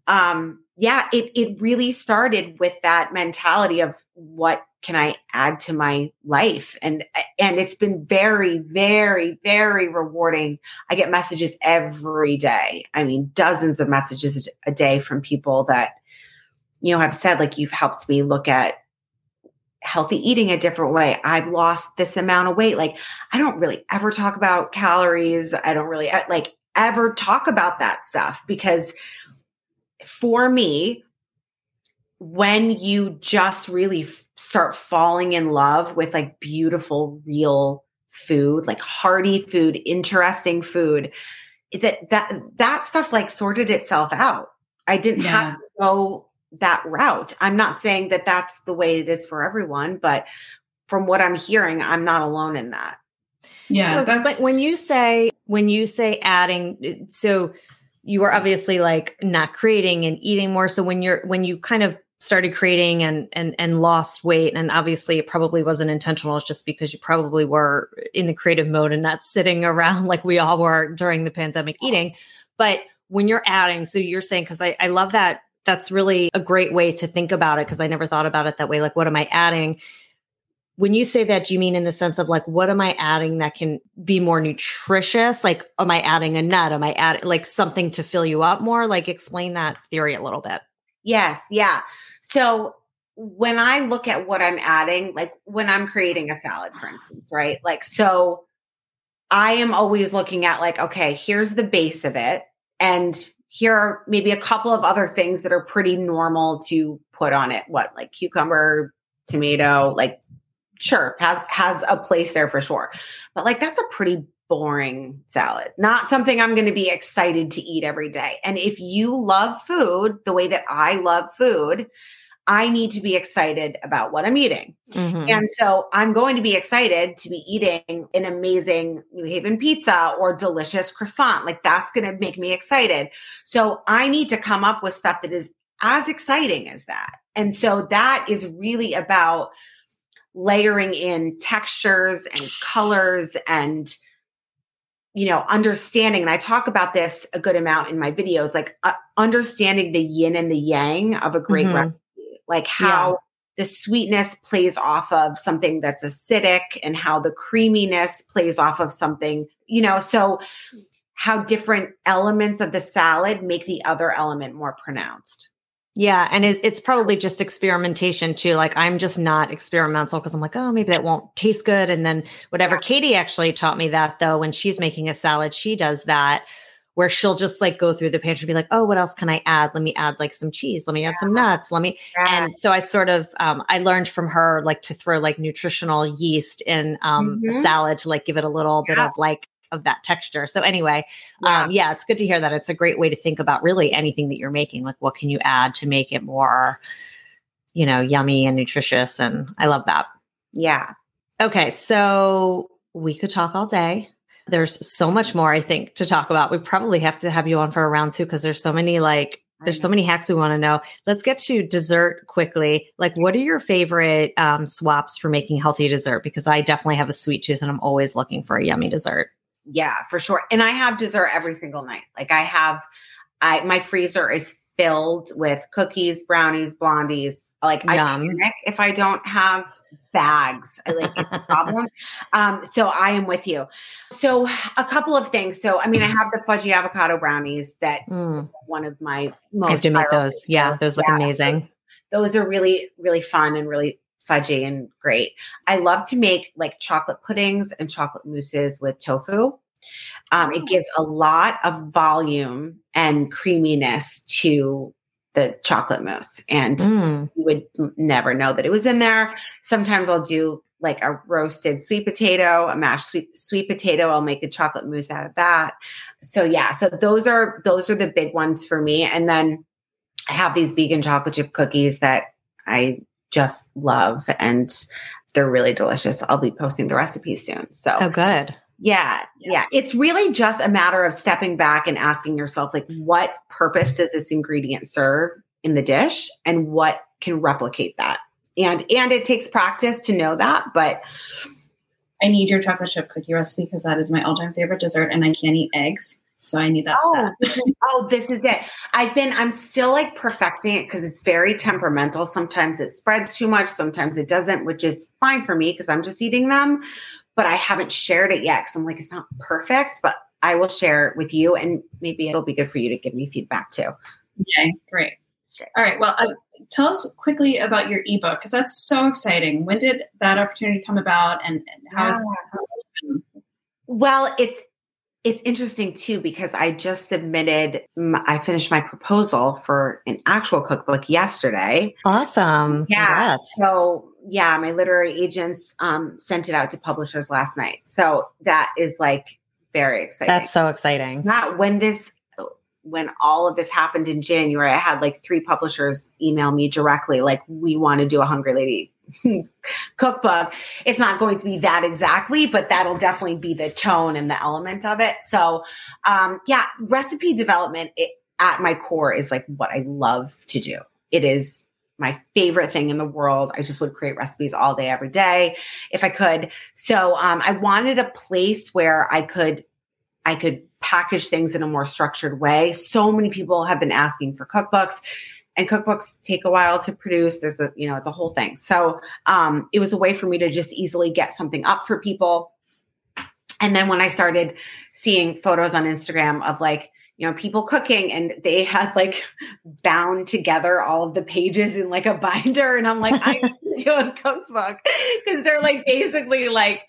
um, yeah, it it really started with that mentality of what can I add to my life? And and it's been very, very, very rewarding. I get messages every day. I mean, dozens of messages a day from people that, you know, have said, like, you've helped me look at healthy eating a different way. I've lost this amount of weight. Like, I don't really ever talk about calories. I don't really like ever talk about that stuff because for me, when you just really f- start falling in love with like beautiful, real food, like hearty food, interesting food, that that that stuff like sorted itself out. I didn't yeah. have to go that route. I'm not saying that that's the way it is for everyone, but from what I'm hearing, I'm not alone in that. Yeah, so but when you say when you say adding, so you were obviously like not creating and eating more. So when you're when you kind of started creating and and and lost weight, and obviously it probably wasn't intentional. It's just because you probably were in the creative mode and not sitting around like we all were during the pandemic eating. But when you're adding, so you're saying because I, I love that that's really a great way to think about it because I never thought about it that way. Like, what am I adding? When you say that, do you mean in the sense of like, what am I adding that can be more nutritious? Like, am I adding a nut? Am I adding like something to fill you up more? Like, explain that theory a little bit. Yes. Yeah. So, when I look at what I'm adding, like when I'm creating a salad, for instance, right? Like, so I am always looking at, like, okay, here's the base of it. And here are maybe a couple of other things that are pretty normal to put on it. What like cucumber, tomato, like sure, has has a place there for sure. But like that's a pretty boring salad. Not something I'm going to be excited to eat every day. And if you love food the way that I love food, I need to be excited about what I'm eating. Mm-hmm. And so I'm going to be excited to be eating an amazing New Haven pizza or delicious croissant. Like that's going to make me excited. So I need to come up with stuff that is as exciting as that. And so that is really about layering in textures and colors and you know understanding and i talk about this a good amount in my videos like uh, understanding the yin and the yang of a great mm-hmm like how yeah. the sweetness plays off of something that's acidic and how the creaminess plays off of something, you know, so how different elements of the salad make the other element more pronounced. Yeah. And it, it's probably just experimentation too. Like I'm just not experimental because I'm like, oh, maybe that won't taste good. And then whatever. Yeah. Katie actually taught me that though, when she's making a salad, she does that where she'll just like go through the pantry and be like, oh, what else can I add? Let me add like some cheese. Let me add some nuts. Let me. Yeah. And so I sort of, um, I learned from her like to throw like nutritional yeast in um, mm-hmm. salad to like give it a little yeah. bit of like of that texture. So anyway, yeah. Um, yeah, it's good to hear that. It's a great way to think about really anything that you're making. Like, what can you add to make it more, you know, yummy and nutritious? And I love that. Yeah. Okay, so we could talk all day. There's so much more, I think, to talk about. We probably have to have you on for a round two because there's so many like there's so many hacks we want to know. Let's get to dessert quickly. Like, what are your favorite um, swaps for making healthy dessert? Because I definitely have a sweet tooth and I'm always looking for a yummy dessert. Yeah, for sure. And I have dessert every single night. Like I have, I my freezer is filled with cookies, brownies, blondies. Like Yum. I panic if I don't have bags. I like it's a problem. um, so I am with you. So a couple of things. So I mean, I have the fudgy avocado brownies that mm. one of my most. I have to make those. Yeah, those look yeah, amazing. those are really really fun and really fudgy and great. I love to make like chocolate puddings and chocolate mousses with tofu. Um, it gives a lot of volume and creaminess to the chocolate mousse, and mm. you would never know that it was in there. Sometimes I'll do like a roasted sweet potato, a mashed sweet sweet potato. I'll make a chocolate mousse out of that. So yeah, so those are those are the big ones for me. And then I have these vegan chocolate chip cookies that I just love and they're really delicious. I'll be posting the recipe soon. So Oh good. yeah, yeah. It's really just a matter of stepping back and asking yourself, like, what purpose does this ingredient serve in the dish and what can replicate that? And and it takes practice to know that, but I need your chocolate chip cookie recipe because that is my all time favorite dessert, and I can't eat eggs, so I need that oh, stuff. this is, oh, this is it. I've been, I'm still like perfecting it because it's very temperamental. Sometimes it spreads too much, sometimes it doesn't, which is fine for me because I'm just eating them. But I haven't shared it yet because I'm like, it's not perfect, but I will share it with you and maybe it'll be good for you to give me feedback too. Okay, great. All right. Well, uh, tell us quickly about your ebook because that's so exciting. When did that opportunity come about, and, and Yeah. how's it been? Well, it's it's interesting too because I just submitted. I finished my proposal for an actual cookbook yesterday. Awesome. Yeah. Congrats. So yeah, my literary agents um, sent it out to publishers last night. So that is like very exciting. That's so exciting. not when this when all of this happened in January. I had like three publishers email me directly, like, "We want to do a Hungry Lady cookbook." It's not going to be that exactly, but that'll definitely be the tone and the element of it. So, um, yeah, recipe development it, at my core is like what I love to do. It is my favorite thing in the world. I just would create recipes all day, every day, if I could. So, um, I wanted a place where I could I could package things in a more structured way. So many people have been asking for cookbooks and cookbooks take a while to produce. There's a, you know, it's a whole thing. So um, it was a way for me to just easily get something up for people. And then when I started seeing photos on Instagram of like, you know, people cooking and they had like bound together all of the pages in like a binder. And I'm like, I need to do a cookbook because they're like basically like,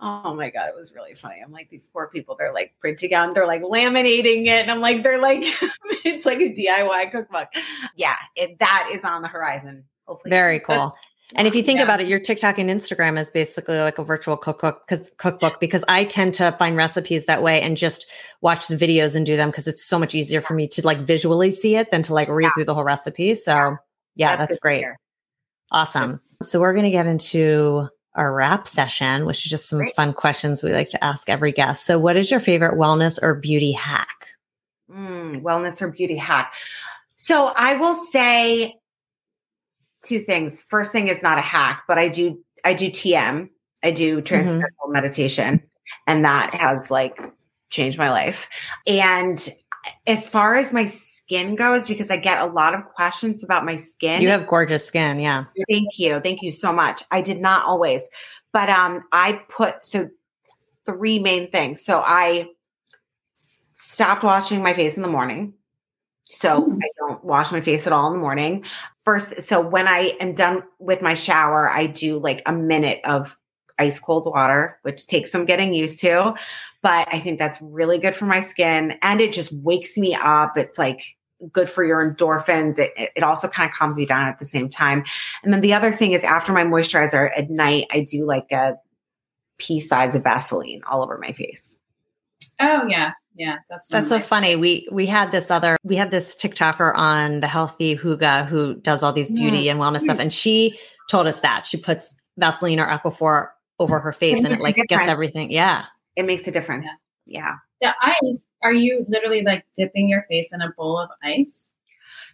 oh my God, it was really funny. I'm like, these poor people, they're like printing out, they're like laminating it. And I'm like, they're like, it's like a DIY cookbook. Yeah, it, that is on the horizon. Hopefully. Very cool. And if you think Yeah. about it, your TikTok and Instagram is basically like a virtual cookbook because cookbook because I tend to find recipes that way and just watch the videos and do them because it's so much easier for me to like visually see it than to like read Yeah. through the whole recipe. So yeah, that's, good to great. Awesome. So we're going to get into our wrap session, which is just some Great. fun questions we like to ask every guest. So what is your favorite wellness or beauty hack? Mm, wellness or beauty hack. So I will say two things. First thing is not a hack, but I do I do TM. I do transcendental meditation, and that has like changed my life. And as far as my skin goes, because I get a lot of questions about my skin. You have gorgeous skin. Yeah. Thank you. Thank you so much. I did not always, but um, I put so three main things. So I stopped washing my face in the morning. So Mm. I don't wash my face at all in the morning. First, so when I am done with my shower, I do like a minute of ice cold water, which takes some getting used to. But I think that's really good for my skin and it just wakes me up. It's like good for your endorphins. It, it- it also kind of calms you down at the same time. And then the other thing is after my moisturizer at night, I do like a pea size of Vaseline all over my face. Oh yeah, yeah. That's That's so funny. We we had this other we had this TikToker on the Healthy Huga who does all these beauty and wellness stuff, and she told us that she puts Vaseline or Aquaphor over her face, and it like gets everything. Yeah, It makes a difference. Yeah. The ice. Are you literally like dipping your face in a bowl of ice?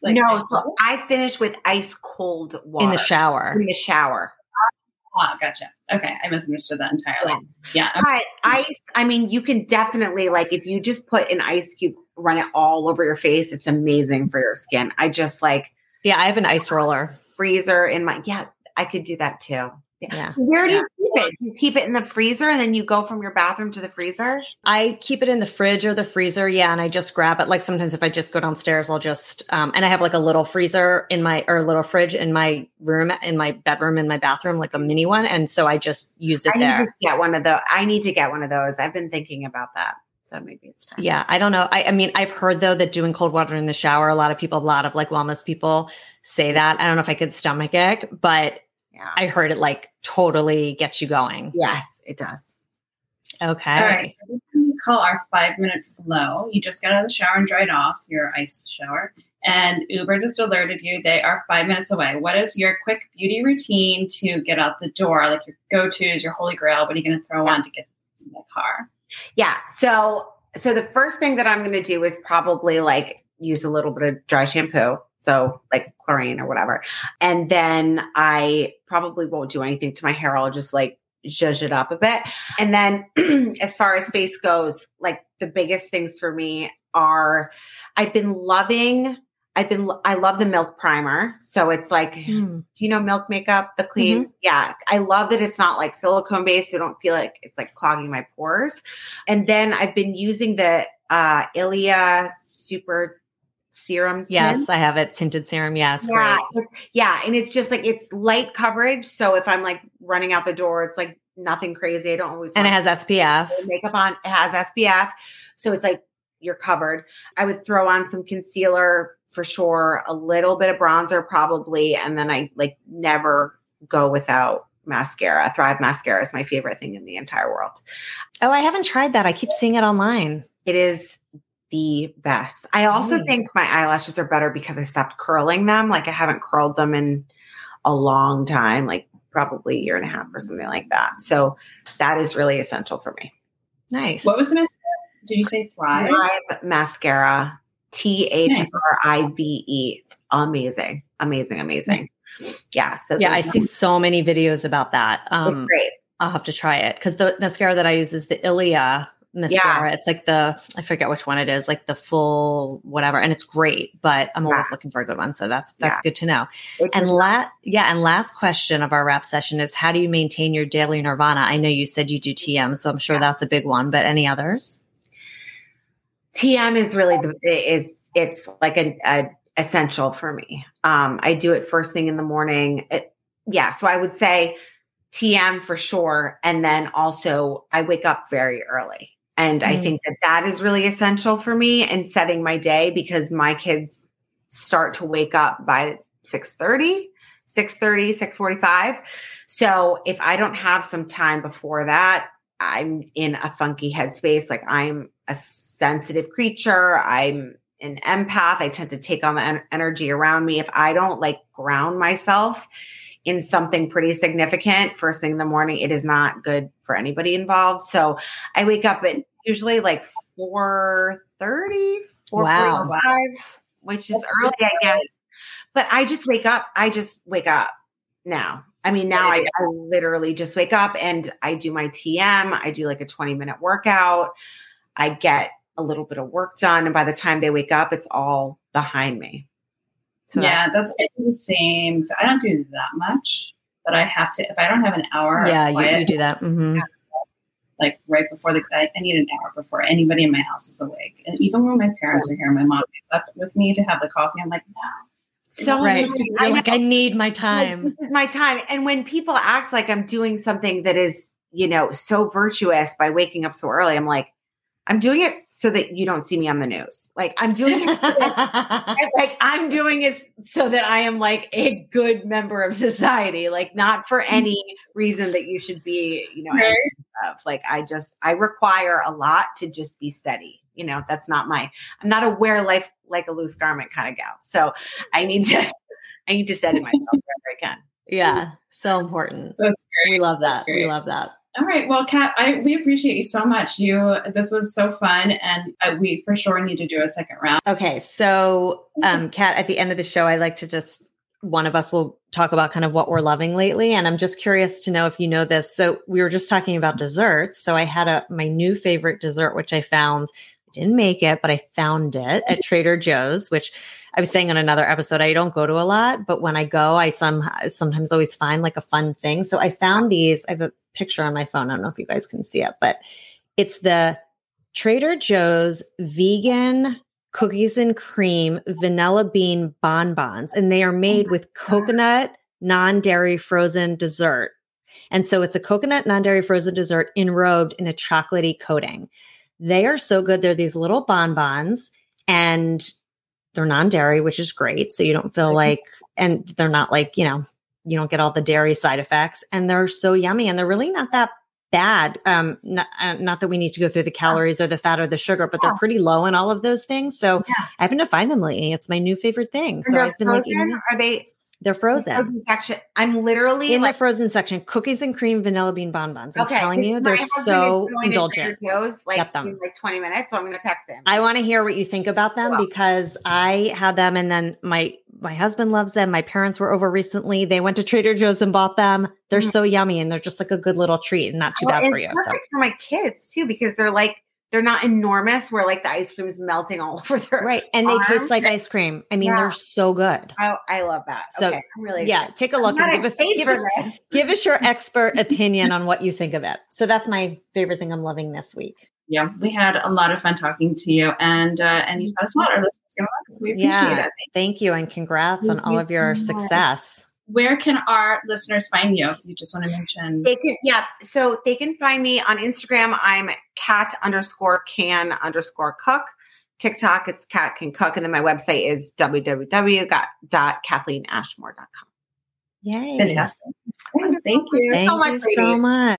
Like no, ice so water? I finished with ice cold water in the shower. In the shower. Ah, gotcha. Okay, I misunderstood that entirely. Yeah. But ice, I mean, you can definitely like if you just put an ice cube, run it all over your face. It's amazing for your skin. I just like Yeah, I have an ice roller. freezer in my yeah. I could do that too. Yeah, Where do you keep it? Do you keep it in the freezer and then you go from your bathroom to the freezer? I keep it in the fridge or the freezer. Yeah, and I just grab it. Like sometimes if I just go downstairs, I'll just um, and I have like a little freezer in my or a little fridge in my room, in my bedroom, in my bathroom, like a mini one, and so I just use it I need there. to get one of those. I need to get one of those. I've been thinking about that. So maybe it's time. Yeah, I don't know. I, I mean, I've heard though that doing cold water in the shower, a lot of people, a lot of like wellness people say that. I don't know if I could stomach it, but Yeah. I heard it like totally gets you going. Yes, it does. Okay. All right. So this is we call our five minute flow. You just got out of the shower and dried off your ice shower. And Uber just alerted you they are five minutes away. What is your quick beauty routine to get out the door? Like your go tos, your holy grail? What are you going to throw on to get to the car? Yeah. So so the first thing that I'm going to do is probably like use a little bit of dry shampoo. So like Klorane or whatever. And then I probably won't do anything to my hair. I'll just like zhuzh it up a bit. And then as far as face goes, like the biggest things for me are I've been loving I've been I love the milk primer. So it's like Mm. you know milk makeup, the clean? Yeah. I love that it's not like silicone based. So I don't feel like it's like clogging my pores. And then I've been using the uh Ilia super serum. tint. Yes, I have it. Tinted serum. Yeah, it's yeah, great. it- yeah. And it's just like it's light coverage. So if I'm like running out the door, it's like nothing crazy. I don't always And it has SPF. makeup on. It has SPF. So it's like you're covered. I would throw on some concealer for sure, a little bit of bronzer probably, and then I like never go without mascara. Thrive mascara is my favorite thing in the entire world. Oh, I haven't tried that. I keep seeing it online. It is the best. I also Mm. think my eyelashes are better because I stopped curling them. Like I haven't curled them in a long time, like probably a year and a half or something like that. So that is really essential for me. Nice. What was the mascara? Did you say Thrive? Thrive mascara, T H R I V E. It's amazing, amazing, amazing. Yeah. So yeah, I see so many videos about that. Um, great. I'll have to try it because the mascara that I use is the Ilia mascara. It's like the I forget which one it is, like the full whatever, and it's great. But I'm always Yeah. looking for a good one, so that's that's Yeah. good to know. It's And just- la- yeah, and last question of our wrap session is how do you maintain your daily nirvana? I know you said you do TM, so I'm sure Yeah. that's a big one, but any others? TM is really the is it's like an a essential for me. Um, I do it first thing in the morning. It, yeah, so I would say TM for sure, and then also I wake up very early, and I Mm. think that that is really essential for me in setting my day because my kids start to wake up by 6:30 6:30 6:45 so if i don't have some time before that i'm in a funky headspace. Like i'm a sensitive creature. I'm an empath. I tend to take on the en- energy around me. If i don't like ground myself in something pretty significant first thing in the morning it is not good for anybody involved. So i wake up at usually like 4.30 Wow. 4.45 which is That's early so i guess but i just wake up i just wake up now i mean now I, I literally just wake up and i do my tm i do like a 20 minute workout i get a little bit of work done and by the time they wake up it's all behind me so yeah, that's I the same. So I don't do that much, but I have to if I don't have an hour. Yeah, you, quiet, you do that. hmm like right before the I, I need an hour before anybody in my house is awake. And even when my parents are here, my mom gets up with me to have the coffee. I'm like, no. so Right. I like, I need my time. this is my time. And when people act like I'm doing something that is, you know, so virtuous by waking up so early, I'm like, I'm doing it so that you don't see me on the news. Like I'm doing it, so that- like I'm doing it so that I am like a good member of society, like not for any reason that you should be, you know, angry of. Like I just I require a lot to just be steady. You know, that's not my I'm not a wear life like a loose garment kind of gal. So I need to I need to steady myself wherever I can. yeah, so important. That's We love That's that. We love that. All right. Well, Kat, I we appreciate you so much. You this was so fun, and uh, we for sure need to do a second round. Okay, so um Kat, at the end of the show, I like to just one of us will talk about kind of what we're loving lately. And I'm just curious to know if you know this. So we were just talking about desserts. So I had a my new favorite dessert, which I found I didn't make it, but I found it at Trader Joe's, which I was saying on another episode, I don't go to a lot, but when I go, I some sometimes always find like a fun thing. So I found these. I have a picture on my phone. I don't know if you guys can see it, but it's the Trader Joe's vegan cookies and cream vanilla bean bonbons, and they are oh made with coconut non dairy frozen dessert. And so it's a coconut non dairy frozen dessert enrobed in a chocolatey coating. They are so good. They're these little bonbons and they're non dairy, which is great. So you don't feel like, and they're not like, you know, you don't get all the dairy side effects and they're so yummy and they're really not that bad. Um, not, uh, not that we need to go through the calories or the fat or the sugar, but they're pretty low in all of those things. So Yeah. I happen to find them lately. It's my new favorite thing. So I've been like, frozen? eating are they they're frozen. frozen section? I'm literally In like the frozen section, cookies and cream vanilla bean bonbons. I'm okay. telling you, they're so is going to indulgent. Joe's, like Get them. in like 20 minutes, so I'm going to text him. I want to hear what you think about them Well. because I had them and then my my husband loves them. My parents were over recently. They went to Trader Joe's and bought them. They're Mhm. so yummy and they're just like a good little treat and not too Well, bad for you. So for my kids too because they're like they're not enormous where like the ice cream is melting all over their right. And they taste like ice cream. I mean, Yeah. they're so good. I, I love that. So, okay, I'm really Yeah, excited. take a I'm look and give us give us give us your expert opinion on what you think of it. So that's my favorite thing I'm loving this week. Yeah, we had a lot of fun talking to you, and uh, and you taught us a lot. Our listeners gonna love us. We appreciate Yeah. it. Thank you and congrats on all you of your so much. Success. Where can our listeners find you? You just want to mention. They can, yeah. So they can find me on Instagram. I'm Kat underscore can underscore cook. TikTok, it's Kat Can Cook. And then my website is www.kathleenashmore.com. Yay. Fantastic. Thank you. Thank so much, you so much.